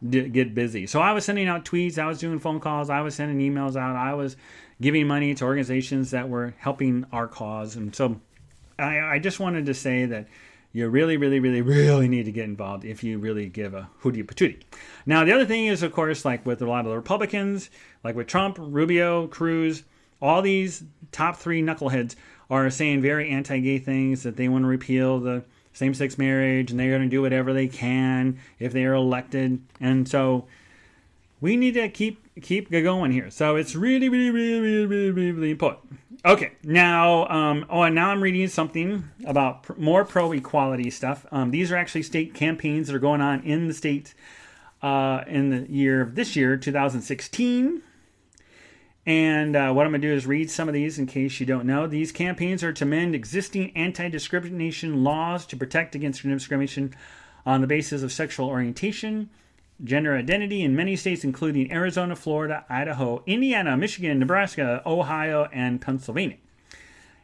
get busy. So I was sending out tweets, I was doing phone calls, I was sending emails out, I was giving money to organizations that were helping our cause. And so I, I just wanted to say that you really, really, really, really need to get involved if you really give a hootie patootie. Now, the other thing is, of course, like with a lot of the Republicans, like with Trump, Rubio, Cruz, all these top three knuckleheads are saying very anti gay things that they want to repeal the same sex marriage and they're going to do whatever they can if they are elected. And so we need to keep keep going here. So it's really, really, really, really, really, really, really important. Okay, now, um, oh, and now I'm reading something about pr- more pro equality stuff. Um, these are actually state campaigns that are going on in the state uh, in the year of this year, 2016. And uh, what I'm going to do is read some of these in case you don't know. These campaigns are to amend existing anti discrimination laws to protect against discrimination on the basis of sexual orientation, gender identity in many states, including Arizona, Florida, Idaho, Indiana, Michigan, Nebraska, Ohio, and Pennsylvania.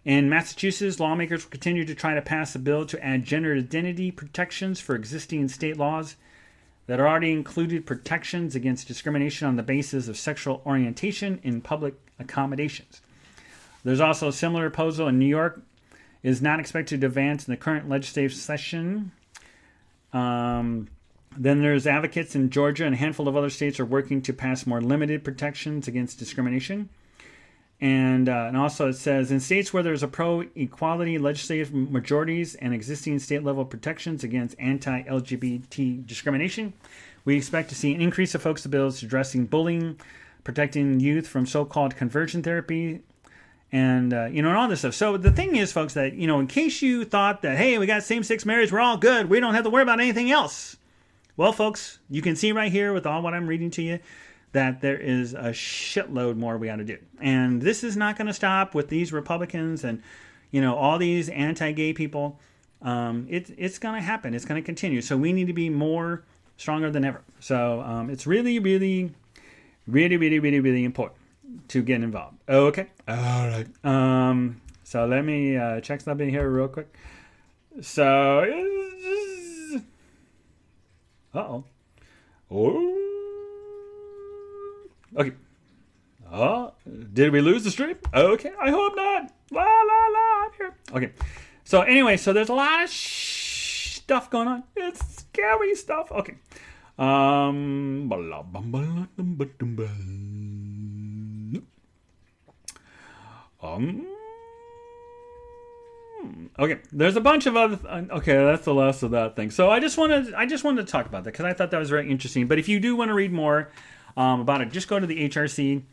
In Massachusetts, lawmakers will continue to try to pass a bill to add gender identity protections for existing state laws that already included protections against discrimination on the basis of sexual orientation in public accommodations. There's also a similar proposal in New York is not expected to advance in the current legislative session. Um, then there's advocates in Georgia and a handful of other states are working to pass more limited protections against discrimination. And, uh, and also it says in states where there's a pro equality legislative majorities and existing state level protections against anti LGBT discrimination, we expect to see an increase of folks' bills addressing bullying, protecting youth from so called conversion therapy, and uh, you know, and all this stuff. So the thing is, folks, that you know, in case you thought that hey, we got same sex marriage, we're all good, we don't have to worry about anything else. Well, folks, you can see right here with all what I'm reading to you that there is a shitload more we got to do. And this is not going to stop with these Republicans and, you know, all these anti gay people. Um, it, it's going to happen. It's going to continue. So we need to be more stronger than ever. So um, it's really, really, really, really, really, really important to get involved. Okay. All right. Um, so let me uh, check something here real quick. So, uh oh. Oh. Okay. Oh, did we lose the stream? Okay, I hope not. La la la, I'm here. Okay. So anyway, so there's a lot of sh- stuff going on. It's scary stuff. Okay. Um. Um. Okay, there's a bunch of other. Uh, okay, that's the last of that thing. So I just wanted, I just wanted to talk about that because I thought that was very interesting. But if you do want to read more um, about it, just go to the HRC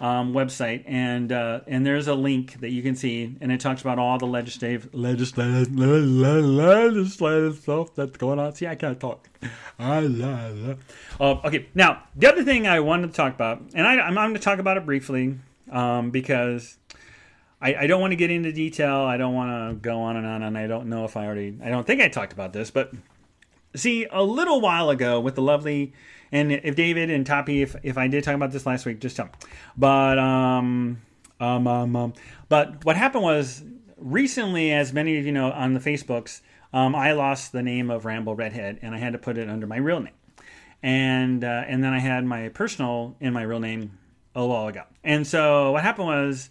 um, website and uh, and there's a link that you can see, and it talks about all the legislative legislative legislative stuff that's going on. See, I can't talk. Uh, okay, now the other thing I wanted to talk about, and I, I'm, I'm going to talk about it briefly um, because I, I don't want to get into detail. I don't want to go on and on, and I don't know if I already. I don't think I talked about this, but see, a little while ago with the lovely, and if David and Toppy, if if I did talk about this last week, just tell me. But um, um, um, um but what happened was recently, as many of you know on the Facebooks, um, I lost the name of Ramble Redhead, and I had to put it under my real name, and uh, and then I had my personal in my real name a while ago, and so what happened was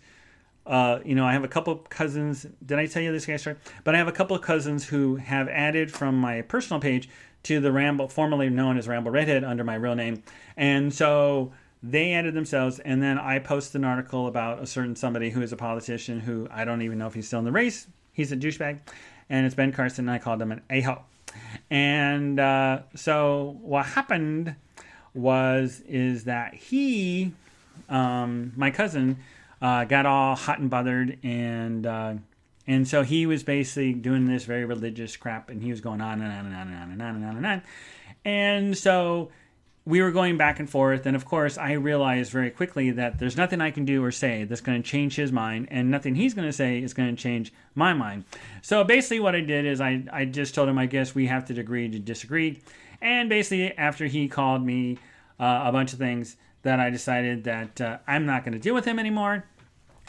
uh, you know, I have a couple cousins. Did I tell you this guy's story? But I have a couple of cousins who have added from my personal page to the Ramble, formerly known as Ramble Redhead, under my real name, and so they added themselves. And then I posted an article about a certain somebody who is a politician who I don't even know if he's still in the race. He's a douchebag, and it's Ben Carson. And I called him an a hole. And uh, so what happened was is that he, um, my cousin uh, got all hot and bothered, and uh, and so he was basically doing this very religious crap, and he was going on and on and on and on and on and on and on, and so we were going back and forth, and of course, I realized very quickly that there's nothing I can do or say that's going to change his mind, and nothing he's going to say is going to change my mind. So basically, what I did is I, I just told him, I guess we have to agree to disagree. And basically, after he called me uh, a bunch of things, that I decided that uh, I'm not going to deal with him anymore.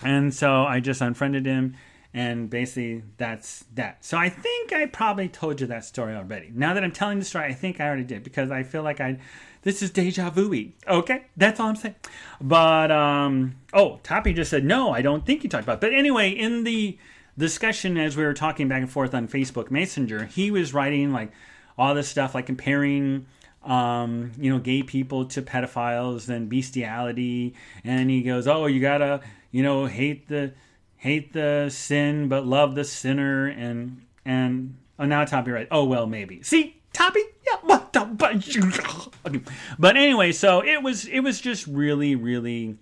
And so I just unfriended him, and basically that's that. So I think I probably told you that story already. Now that I'm telling the story, I think I already did because I feel like I this is deja vu Okay, that's all I'm saying. But um, oh, Toppy just said no. I don't think he talked about. It. But anyway, in the discussion as we were talking back and forth on Facebook Messenger, he was writing like all this stuff, like comparing um, you know, gay people to pedophiles and bestiality. And he goes, "Oh, you gotta, you know, hate the hate the sin, but love the sinner." And and oh, now Toppy right. Oh well, maybe. See, Toppy, yeah, what the but okay. But anyway, so it was it was just really really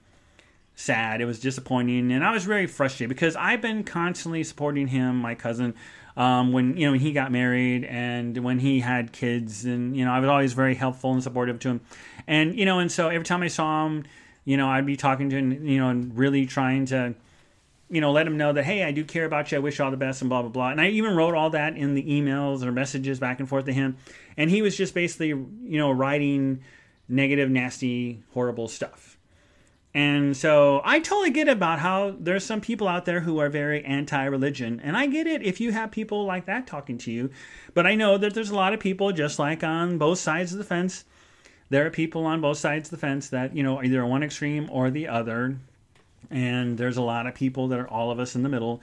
sad. It was disappointing, and I was very frustrated because I've been constantly supporting him, my cousin, um, when you know when he got married and when he had kids, and you know I was always very helpful and supportive to him, and you know and so every time I saw him, you know I'd be talking to him, you know, and really trying to. You know, let him know that hey, I do care about you. I wish you all the best, and blah blah blah. And I even wrote all that in the emails or messages back and forth to him. And he was just basically, you know, writing negative, nasty, horrible stuff and so I totally get about how there's some people out there who are very anti religion. And I get it if you have people like that talking to you. But I know that there's a lot of people, just like on both sides of the fence, there are people on both sides of the fence that, you know, either one extreme or the other. And there's a lot of people that are all of us in the middle.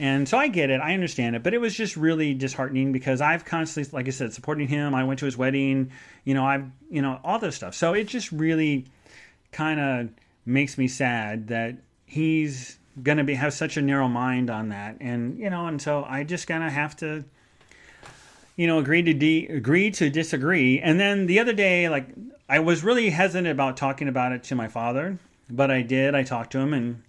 And so I get it, I understand it, but it was just really disheartening because I've constantly, like I said, supporting him. I went to his wedding, you know, I've, you know, all this stuff. So it just really kind of makes me sad that he's gonna be have such a narrow mind on that, and you know, and so I just gonna have to, you know, agree to de- agree to disagree. And then the other day, like I was really hesitant about talking about it to my father, but I did. I talked to him and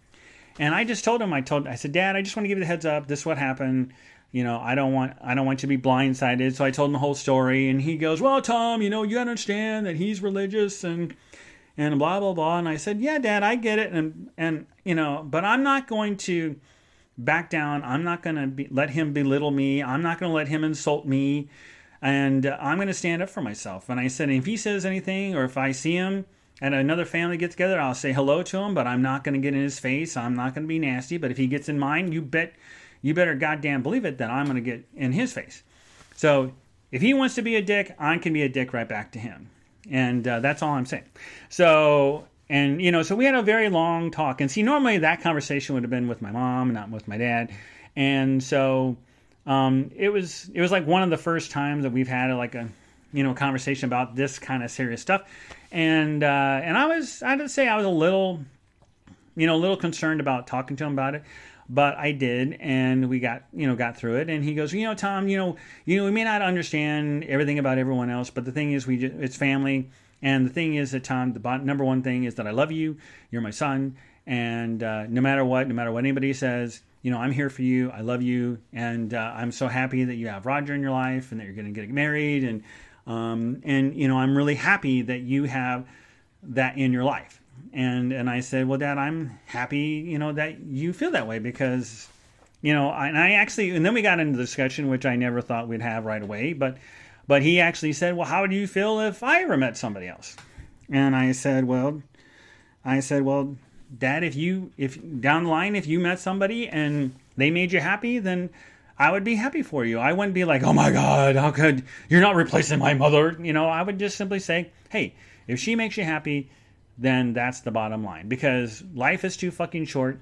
and I just told him. I told I said, Dad, I just want to give you the heads up. This is what happened. You know, I don't want I don't want you to be blindsided. So I told him the whole story, and he goes, "Well, Tom, you know, you understand that he's religious and." and blah blah blah. And I said, "Yeah, Dad, I get it." And and you know, but I'm not going to back down. I'm not going to be, let him belittle me. I'm not going to let him insult me. And I'm going to stand up for myself. And I said, if he says anything, or if I see him at another family get together, I'll say hello to him. But I'm not going to get in his face. I'm not going to be nasty. But if he gets in mine, you bet, you better goddamn believe it that I'm going to get in his face. So if he wants to be a dick, I can be a dick right back to him and uh, that's all I'm saying. So, and you know, so we had a very long talk, and see, normally that conversation would have been with my mom, not with my dad, and so um, it was it was like one of the first times that we've had like a you know conversation about this kind of serious stuff, and uh, and I was I would say I was a little you know a little concerned about talking to him about it, but I did, and we got you know got through it. And he goes, you know, Tom, you know, you know, we may not understand everything about everyone else, but the thing is, we just, it's family. And the thing is that Tom, the number one thing is that I love you. You're my son, and uh, no matter what, no matter what anybody says, you know, I'm here for you. I love you, and uh, I'm so happy that you have Roger in your life, and that you're going to get married, and um, and you know, I'm really happy that you have that in your life. And and I said, well, Dad, I'm happy, you know, that you feel that way because, you know, I, and I actually, and then we got into the discussion, which I never thought we'd have right away, but but he actually said, well, how would you feel if I ever met somebody else? And I said, well, I said, well, Dad, if you if down the line if you met somebody and they made you happy, then I would be happy for you. I wouldn't be like, oh my God, how could you're not replacing my mother? You know, I would just simply say, hey, if she makes you happy, then that's the bottom line. Because life is too fucking short.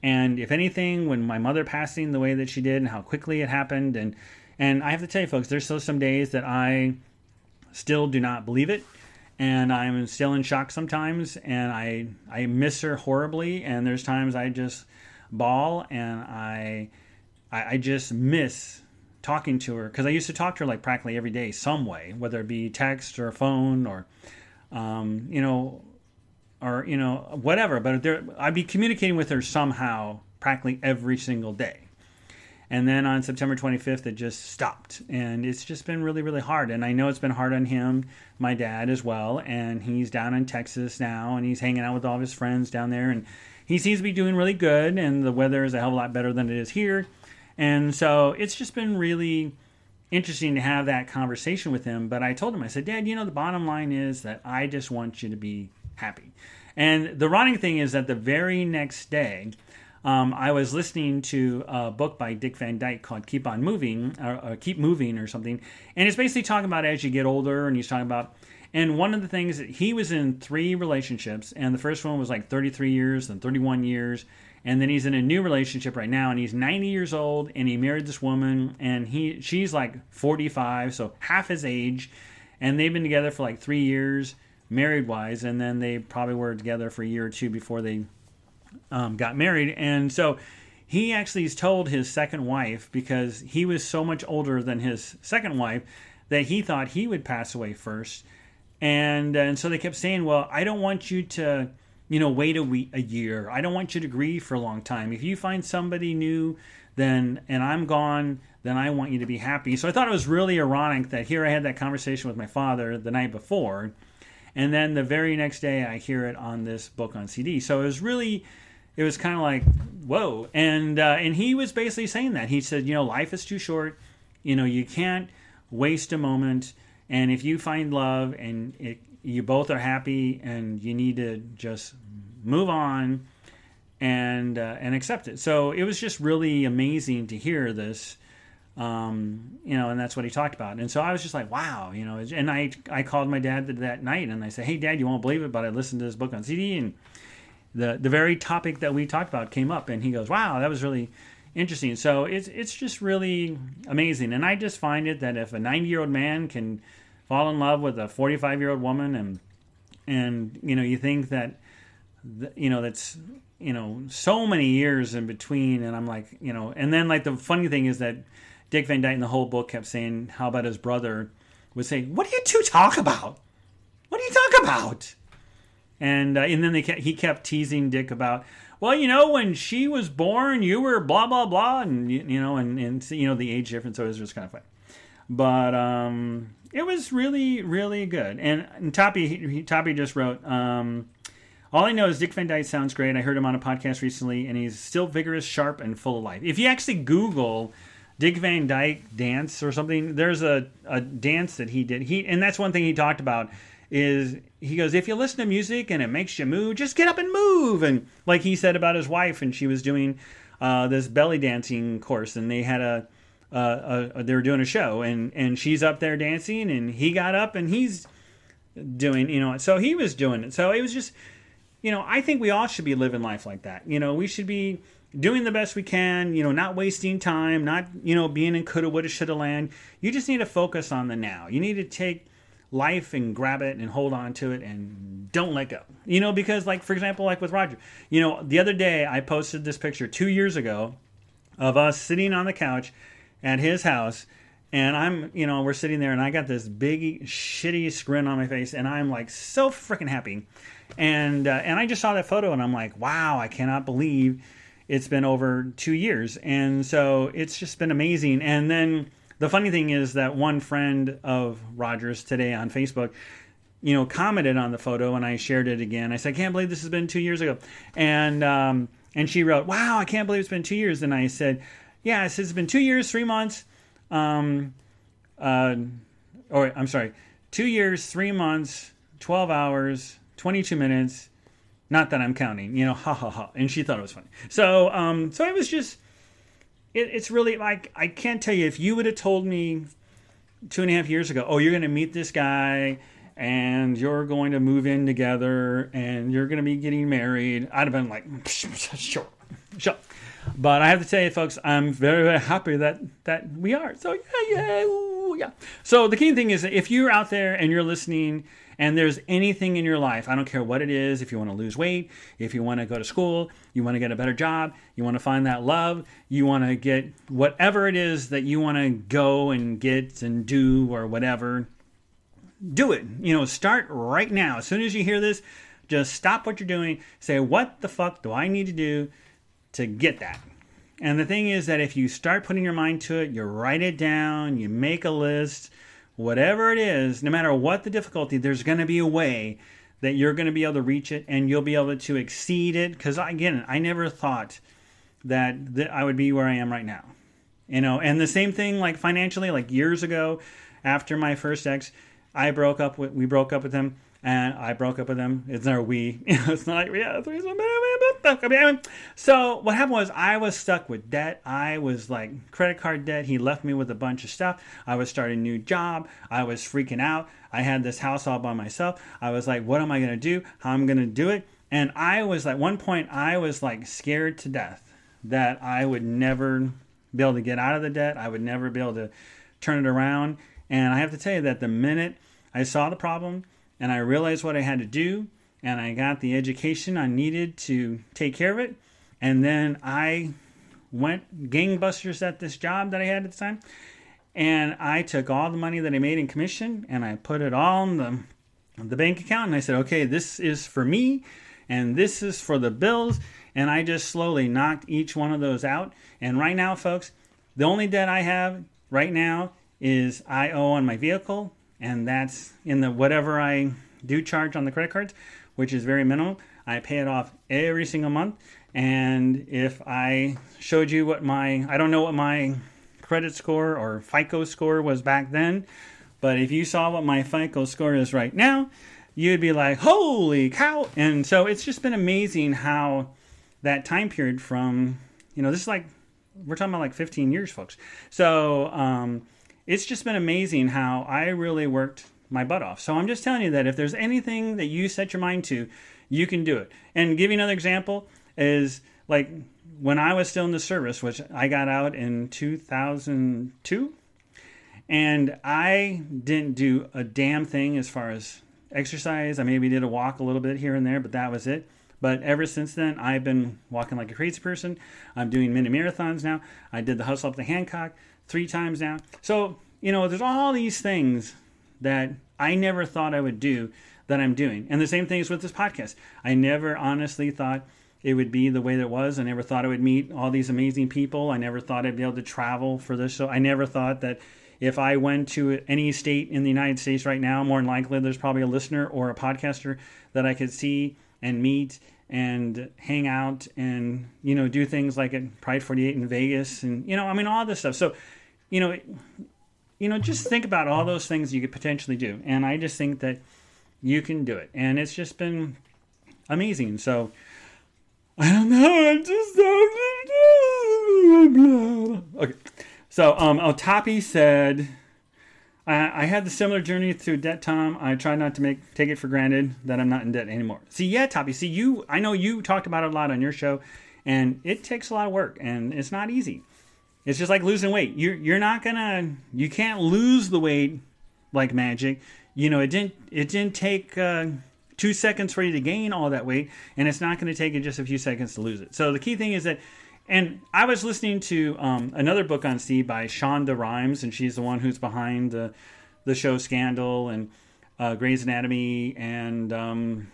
And if anything, when my mother passing the way that she did and how quickly it happened, and and I have to tell you, folks, there's still some days that I still do not believe it, and I'm still in shock sometimes, and I I miss her horribly, and there's times I just bawl, and I I, I just miss talking to her because I used to talk to her like practically every day, some way, whether it be text or phone or, um, you know, or you know whatever. But there, I'd be communicating with her somehow practically every single day. And then on September 25th, it just stopped, and it's just been really, really hard. And I know it's been hard on him, my dad as well. And he's down in Texas now, and he's hanging out with all of his friends down there, and he seems to be doing really good. And the weather is a hell of a lot better than it is here and so it's just been really interesting to have that conversation with him. But I told him, I said, Dad, you know, the bottom line is that I just want you to be happy. And the running thing is that the very next day, um, I was listening to a book by Dick Van Dyke called Keep On Moving, or, or, Keep Moving, or something. And it's basically talking about as you get older, and he's talking about. And one of the things that he was in three relationships, and the first one was like 33 years, then 31 years, and then he's in a new relationship right now and he's 90 years old and he married this woman and he she's like 45 so half his age. And they've been together for like three years married wise and then they probably were together for a year or two before they um, got married. And so he actually has told his second wife because he was so much older than his second wife that he thought he would pass away first. And and so they kept saying well i don't want you to you know, wait a week, a year. I don't want you to grieve for a long time. If you find somebody new, then and I'm gone, then I want you to be happy. So I thought it was really ironic that here I had that conversation with my father the night before, and then the very next day I hear it on this book on CD. So it was really, it was kind of like whoa. And uh, and he was basically saying that he said, you know, life is too short. You know, you can't waste a moment. And if you find love and it you both are happy and you need to just move on and uh, and accept it. So it was just really amazing to hear this, um, you know, and that's what he talked about. And so I was just like, wow, you know. And I I called my dad that night and I said, hey, Dad, you won't believe it, but I listened to this book on CD and the the very topic that we talked about came up, and he goes, wow, that was really interesting. So it's it's just really amazing, and I just find it that if a 90 year old man can fall in love with a 45 year old woman and and you know you think that you know that's you know so many years in between and i'm like you know and then like the funny thing is that dick van dyke in the whole book kept saying how about his brother would say what do you two talk about? What do you talk about? And uh, and then they kept, he kept teasing dick about well you know when she was born you were blah blah blah and you know and and you know the age difference so it was just kind of funny. But um it was really, really good. And, and Toppy, he, Toppy just wrote, um, all I know is Dick Van Dyke sounds great. I heard him on a podcast recently, and he's still vigorous, sharp, and full of life. If you actually Google Dick Van Dyke dance or something, there's a, a dance that he did. He and that's one thing he talked about is he goes, if you listen to music and it makes you move, just get up and move. And like he said about his wife, and she was doing uh, this belly dancing course, and they had a uh, uh, they were doing a show, and and she's up there dancing, and he got up and he's doing, you know, so he was doing it. So it was just, you know, I think we all should be living life like that. You know, we should be doing the best we can, you know, not wasting time, not, you know, being in coulda, woulda, shoulda land. You just need to focus on the now. You need to take life and grab it and hold on to it and don't let go. You know, because like for example, like with Roger, you know, the other day I posted this picture two years ago of us sitting on the couch at his house and I'm, you know, we're sitting there and I got this big shitty grin on my face and I'm like so freaking happy. And uh, and I just saw that photo and I'm like, wow, I cannot believe it's been over 2 years. And so it's just been amazing. And then the funny thing is that one friend of Rogers today on Facebook you know, commented on the photo and I shared it again. I said, I can't believe this has been two years ago. And um, and she wrote, Wow, I can't believe it's been two years. And I said, Yeah, it it's been two years, three months, um, uh, or I'm sorry, two years, three months, 12 hours, 22 minutes. Not that I'm counting, you know, ha ha ha. And she thought it was funny. So, um, so it was just, it, it's really like, I can't tell you, if you would have told me two and a half years ago, oh, you're going to meet this guy and you're going to move in together and you're going to be getting married, I'd have been like, sure, sure. But I have to tell you, folks, I'm very, very happy that that we are. So yeah, yeah, ooh, yeah. So the key thing is, if you're out there and you're listening, and there's anything in your life, I don't care what it is, if you want to lose weight, if you want to go to school, you want to get a better job, you want to find that love, you want to get whatever it is that you want to go and get and do or whatever, do it. You know, start right now. As soon as you hear this, just stop what you're doing. Say, what the fuck do I need to do to get that? And the thing is that if you start putting your mind to it, you write it down, you make a list, whatever it is, no matter what the difficulty, there's going to be a way that you're going to be able to reach it and you'll be able to exceed it. Because again, I never thought that, that I would be where I am right now. You know, and the same thing like financially, like years ago after my first ex, I broke up with we broke up with him and I broke up with him. It's not we. it's not like yeah, so what happened was I was stuck with debt. I was like credit card debt. He left me with a bunch of stuff. I was starting a new job. I was freaking out. I had this house all by myself. I was like, what am I gonna do? How am I gonna do it? And I was at one point, I was like scared to death that I would never be able to get out of the debt. I would never be able to turn it around. And I have to tell you that the minute I saw the problem and I realized what I had to do, and I got the education I needed to take care of it, and then I went gangbusters at this job that I had at the time, and I took all the money that I made in commission and I put it all in the the bank account, and I said, okay, this is for me, and this is for the bills, and I just slowly knocked each one of those out. And right now, folks, the only debt I have right now is I owe on my vehicle, and that's in the whatever I do charge on the credit cards, which is very minimal. I pay it off every single month. And if I showed you what my, I don't know what my credit score or FICO score was back then, but if you saw what my FICO score is right now, you'd be like, holy cow. And so it's just been amazing how that time period from, you know, this is like, we're talking about like 15 years, folks. So, um, it's just been amazing how I really worked my butt off. So I'm just telling you that if there's anything that you set your mind to, you can do it. And give you another example is like when I was still in the service, which I got out in 2002, and I didn't do a damn thing as far as exercise. I maybe did a walk a little bit here and there, but that was it. But ever since then, I've been walking like a crazy person. I'm doing mini marathons now. I did the hustle up to Hancock three times now. So, you know, there's all these things that I never thought I would do that I'm doing. And the same thing is with this podcast. I never honestly thought it would be the way that it was. I never thought I would meet all these amazing people. I never thought I'd be able to travel for this show. I never thought that if I went to any state in the United States right now, more than likely there's probably a listener or a podcaster that I could see and meet and hang out and you know do things like at Pride 48 in Vegas and you know I mean all this stuff. So you know, you know, just think about all those things you could potentially do, and I just think that you can do it, and it's just been amazing. So I don't know, I just don't. Okay, so um, Otapi said. I, I had the similar journey through debt, Tom. I try not to make take it for granted that I'm not in debt anymore. See, yeah, Toppy. See, you. I know you talked about it a lot on your show, and it takes a lot of work, and it's not easy. It's just like losing weight. You're you're not gonna you can't lose the weight like magic. you know, it didn't it didn't take uh, two seconds for you to gain all that weight, and it's not going to take you just a few seconds to lose it. So the key thing is that. And I was listening to um, another book on C by Shonda Rhimes, and she's the one who's behind the the show Scandal and uh, Grey's Anatomy and um,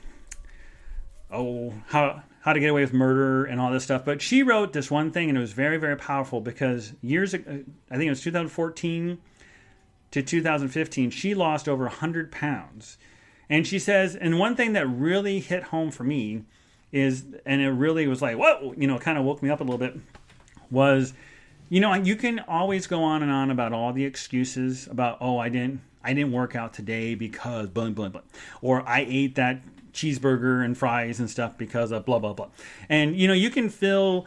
oh how how to get away with murder and all this stuff. But she wrote this one thing, and it was very very powerful because years ago, uh, I think it was 2014 to 2015, she lost over 100 pounds. And she says, and one thing that really hit home for me is, and it really was like, whoa, you know, kind of woke me up a little bit, was, you know, you can always go on and on about all the excuses about, oh, I didn't, I didn't work out today because blah blah blah, or I ate that cheeseburger and fries and stuff because of blah blah blah, and you know, you can fill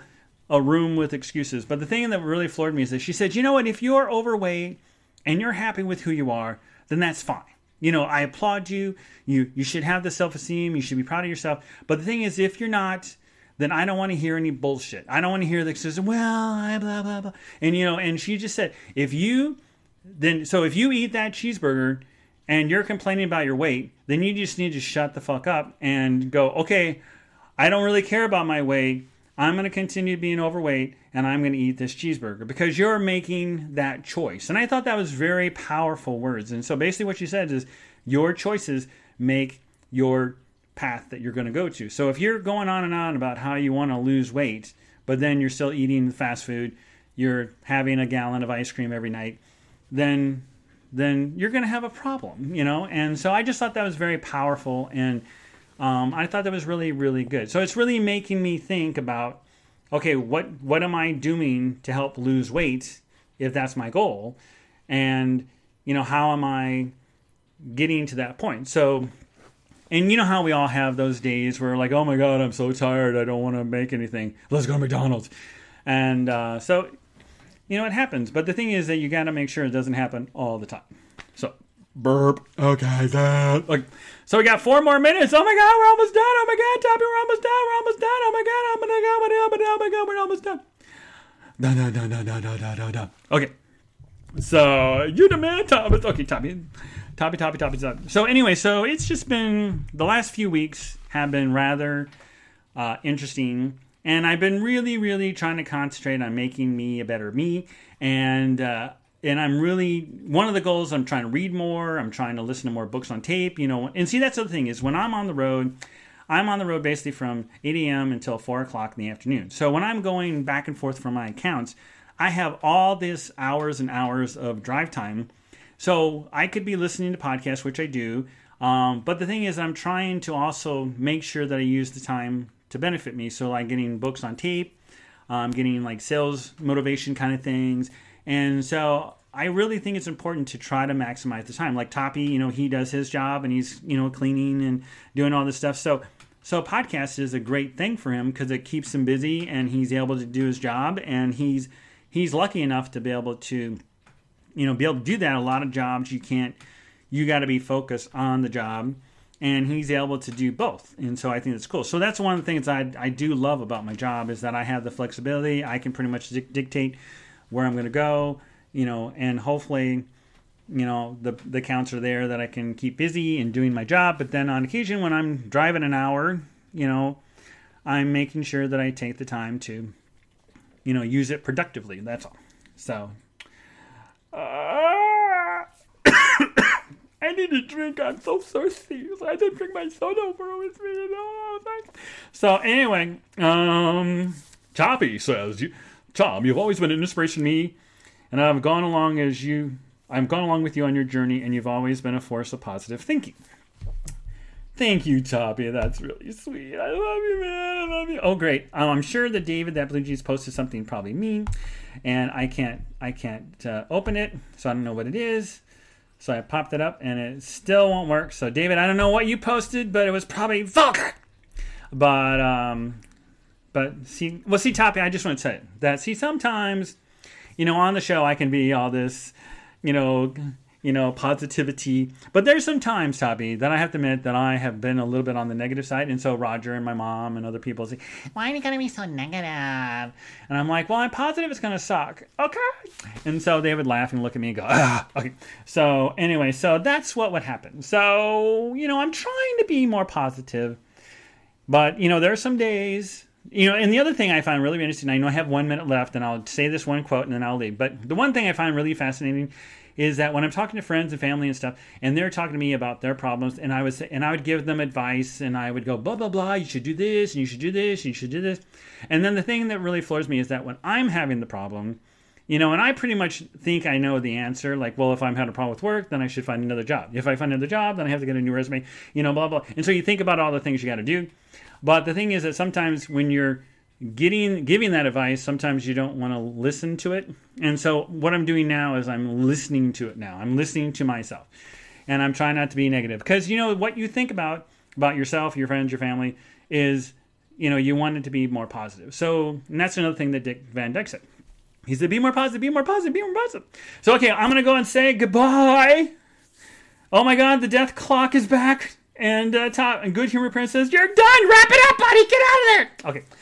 a room with excuses. But the thing that really floored me is that she said, you know what, if you're overweight and you're happy with who you are, then that's fine. You know, I applaud you. You you should have the self-esteem. You should be proud of yourself. But the thing is, if you're not, then I don't want to hear any bullshit. I don't want to hear that says, "Well, I blah blah blah." And you know, and she just said, if you then so if you eat that cheeseburger and you're complaining about your weight, then you just need to shut the fuck up and go, "Okay, I don't really care about my weight. I'm going to continue being overweight and I'm going to eat this cheeseburger because you're making that choice. And I thought that was very powerful words. And so basically, what she said is your choices make your path that you're going to go to. So if you're going on and on about how you want to lose weight, but then you're still eating fast food, you're having a gallon of ice cream every night, then then you're going to have a problem, you know. And so I just thought that was very powerful and um, I thought that was really, really good. So it's really making me think about, okay, what what am I doing to help lose weight if that's my goal, and you know how am I getting to that point? So, and you know how we all have those days where like, oh my god, I'm so tired, I don't want to make anything. Let's go to McDonald's, and uh, so you know it happens. But the thing is that you got to make sure it doesn't happen all the time. So burp. Okay, that like so we got four more minutes. Oh my god, we're almost done. Oh my god, Toppy, we're almost done. We're almost done. Oh my god, oh my god, oh my god, oh my god, we're almost done. No, no, no, no, no, no, no, no, no. Okay. So you the man, Toppy. Okay, Toppy. Toppy, Toppy, Toppy, Toppy. So anyway, so it's just been the last few weeks have been rather uh, interesting. And I've been really, really trying to concentrate on making me a better me. And uh, and I'm really one of the goals. I'm trying to read more. I'm trying to listen to more books on tape. You know, and see that's the thing is when I'm on the road, I'm on the road basically from 8 a.m. until 4 o'clock in the afternoon. So when I'm going back and forth from my accounts, I have all this hours and hours of drive time. So I could be listening to podcasts, which I do. Um, but the thing is, I'm trying to also make sure that I use the time to benefit me. So like getting books on tape, um, getting like sales motivation kind of things and so I really think it's important to try to maximize the time. Like Toppy, you know, he does his job and he's, you know, cleaning and doing all this stuff. So so podcast is a great thing for him because it keeps him busy and he's able to do his job and he's he's lucky enough to be able to you know be able to do that a lot of jobs you can't you got to be focused on the job and he's able to do both and so i think it's cool so that's one of the things I, I do love about my job is that i have the flexibility i can pretty much dictate where I'm going to go, you know, and hopefully, you know, the the counts are there that I can keep busy and doing my job. But then on occasion, when I'm driving an hour, you know, I'm making sure that I take the time to, you know, use it productively. That's all. So. Uh, I need a drink. I'm so thirsty. So I didn't drink my soda for a minute. So anyway, um, Toppy says Tom, you've always been an inspiration to me, and I've gone along as you. I've gone along with you on your journey, and you've always been a force of positive thinking. Thank you, Toppy. That's really sweet. I love you, man. I love you. Oh, great. Um, I'm sure that David, that Blue Jeans posted something probably mean, and I can't, I can't uh, open it, so I don't know what it is. So I popped it up, and it still won't work. So David, I don't know what you posted, but it was probably vulgar. But um, but see, well, see, Toppy, I just want to say that see, sometimes, you know, on the show I can be all this, you know, you know, positivity. But there's some times, Toppy, that I have to admit that I have been a little bit on the negative side. And so Roger and my mom and other people say, Why are you going to be so negative? And I'm like, Well, I'm positive it's going to suck. Okay. And so they would laugh and look at me and go, okay. So anyway, so that's what would happen. So, you know, I'm trying to be more positive. But, you know, there are some days you know, and the other thing I find really interesting, I know I have one minute left, and I'll say this one quote and then I'll leave. But the one thing I find really fascinating is that when I'm talking to friends and family and stuff, and they're talking to me about their problems, and I was and I would give them advice, and I would go blah blah blah. You should do this, and you should do this, and you should do this. And then the thing that really floors me is that when I'm having the problem, you know, and I pretty much think I know the answer. Like, well, if I'm having a problem with work, then I should find another job. If I find another job, then I have to get a new resume. You know, blah blah. And so you think about all the things you got to do. But the thing is that sometimes when you're getting giving that advice sometimes you don't want to listen to it. And so what i'm doing now is i'm listening to it now. I'm listening to myself. And i'm trying not to be negative. Because you know what you think about about yourself your friends your family is you know you want it to be more positive. So and that's another thing that dick van dyke said. He said be more positive be more positive be more positive. So okay i'm gonna go and say goodbye. Oh my god the death clock is back. And uh, top and good humor prince says you're done. Wrap it up buddy. Get out of there. Okay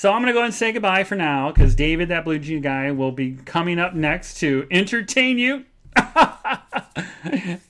so I'm going to go and say goodbye for now because David, that blue jean guy, will be coming up next to entertain you.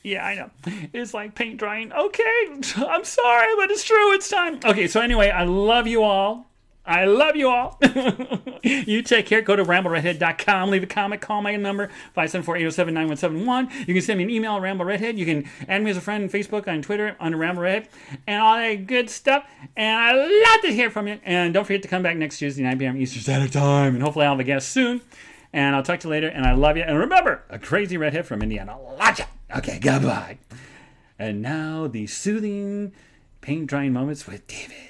yeah, I know. It's like paint drying. Okay, I'm sorry, but it's true. It's time. Okay, so anyway, I love you all. I love you all. you take care. Go to rambleredhead.com. Leave a comment. Call my number, 574-807-9171. You can send me an email, rambleredhead. You can add me as a friend on Facebook, on Twitter, under rambleredhead, and all that good stuff. And I love to hear from you. And don't forget to come back next Tuesday, 9 p.m. Eastern Standard Time. And hopefully I'll have a guest soon. And I'll talk to you later. And I love you. And remember, a crazy redhead from Indiana. Love you. Okay, goodbye. And now the soothing paint drying moments with David.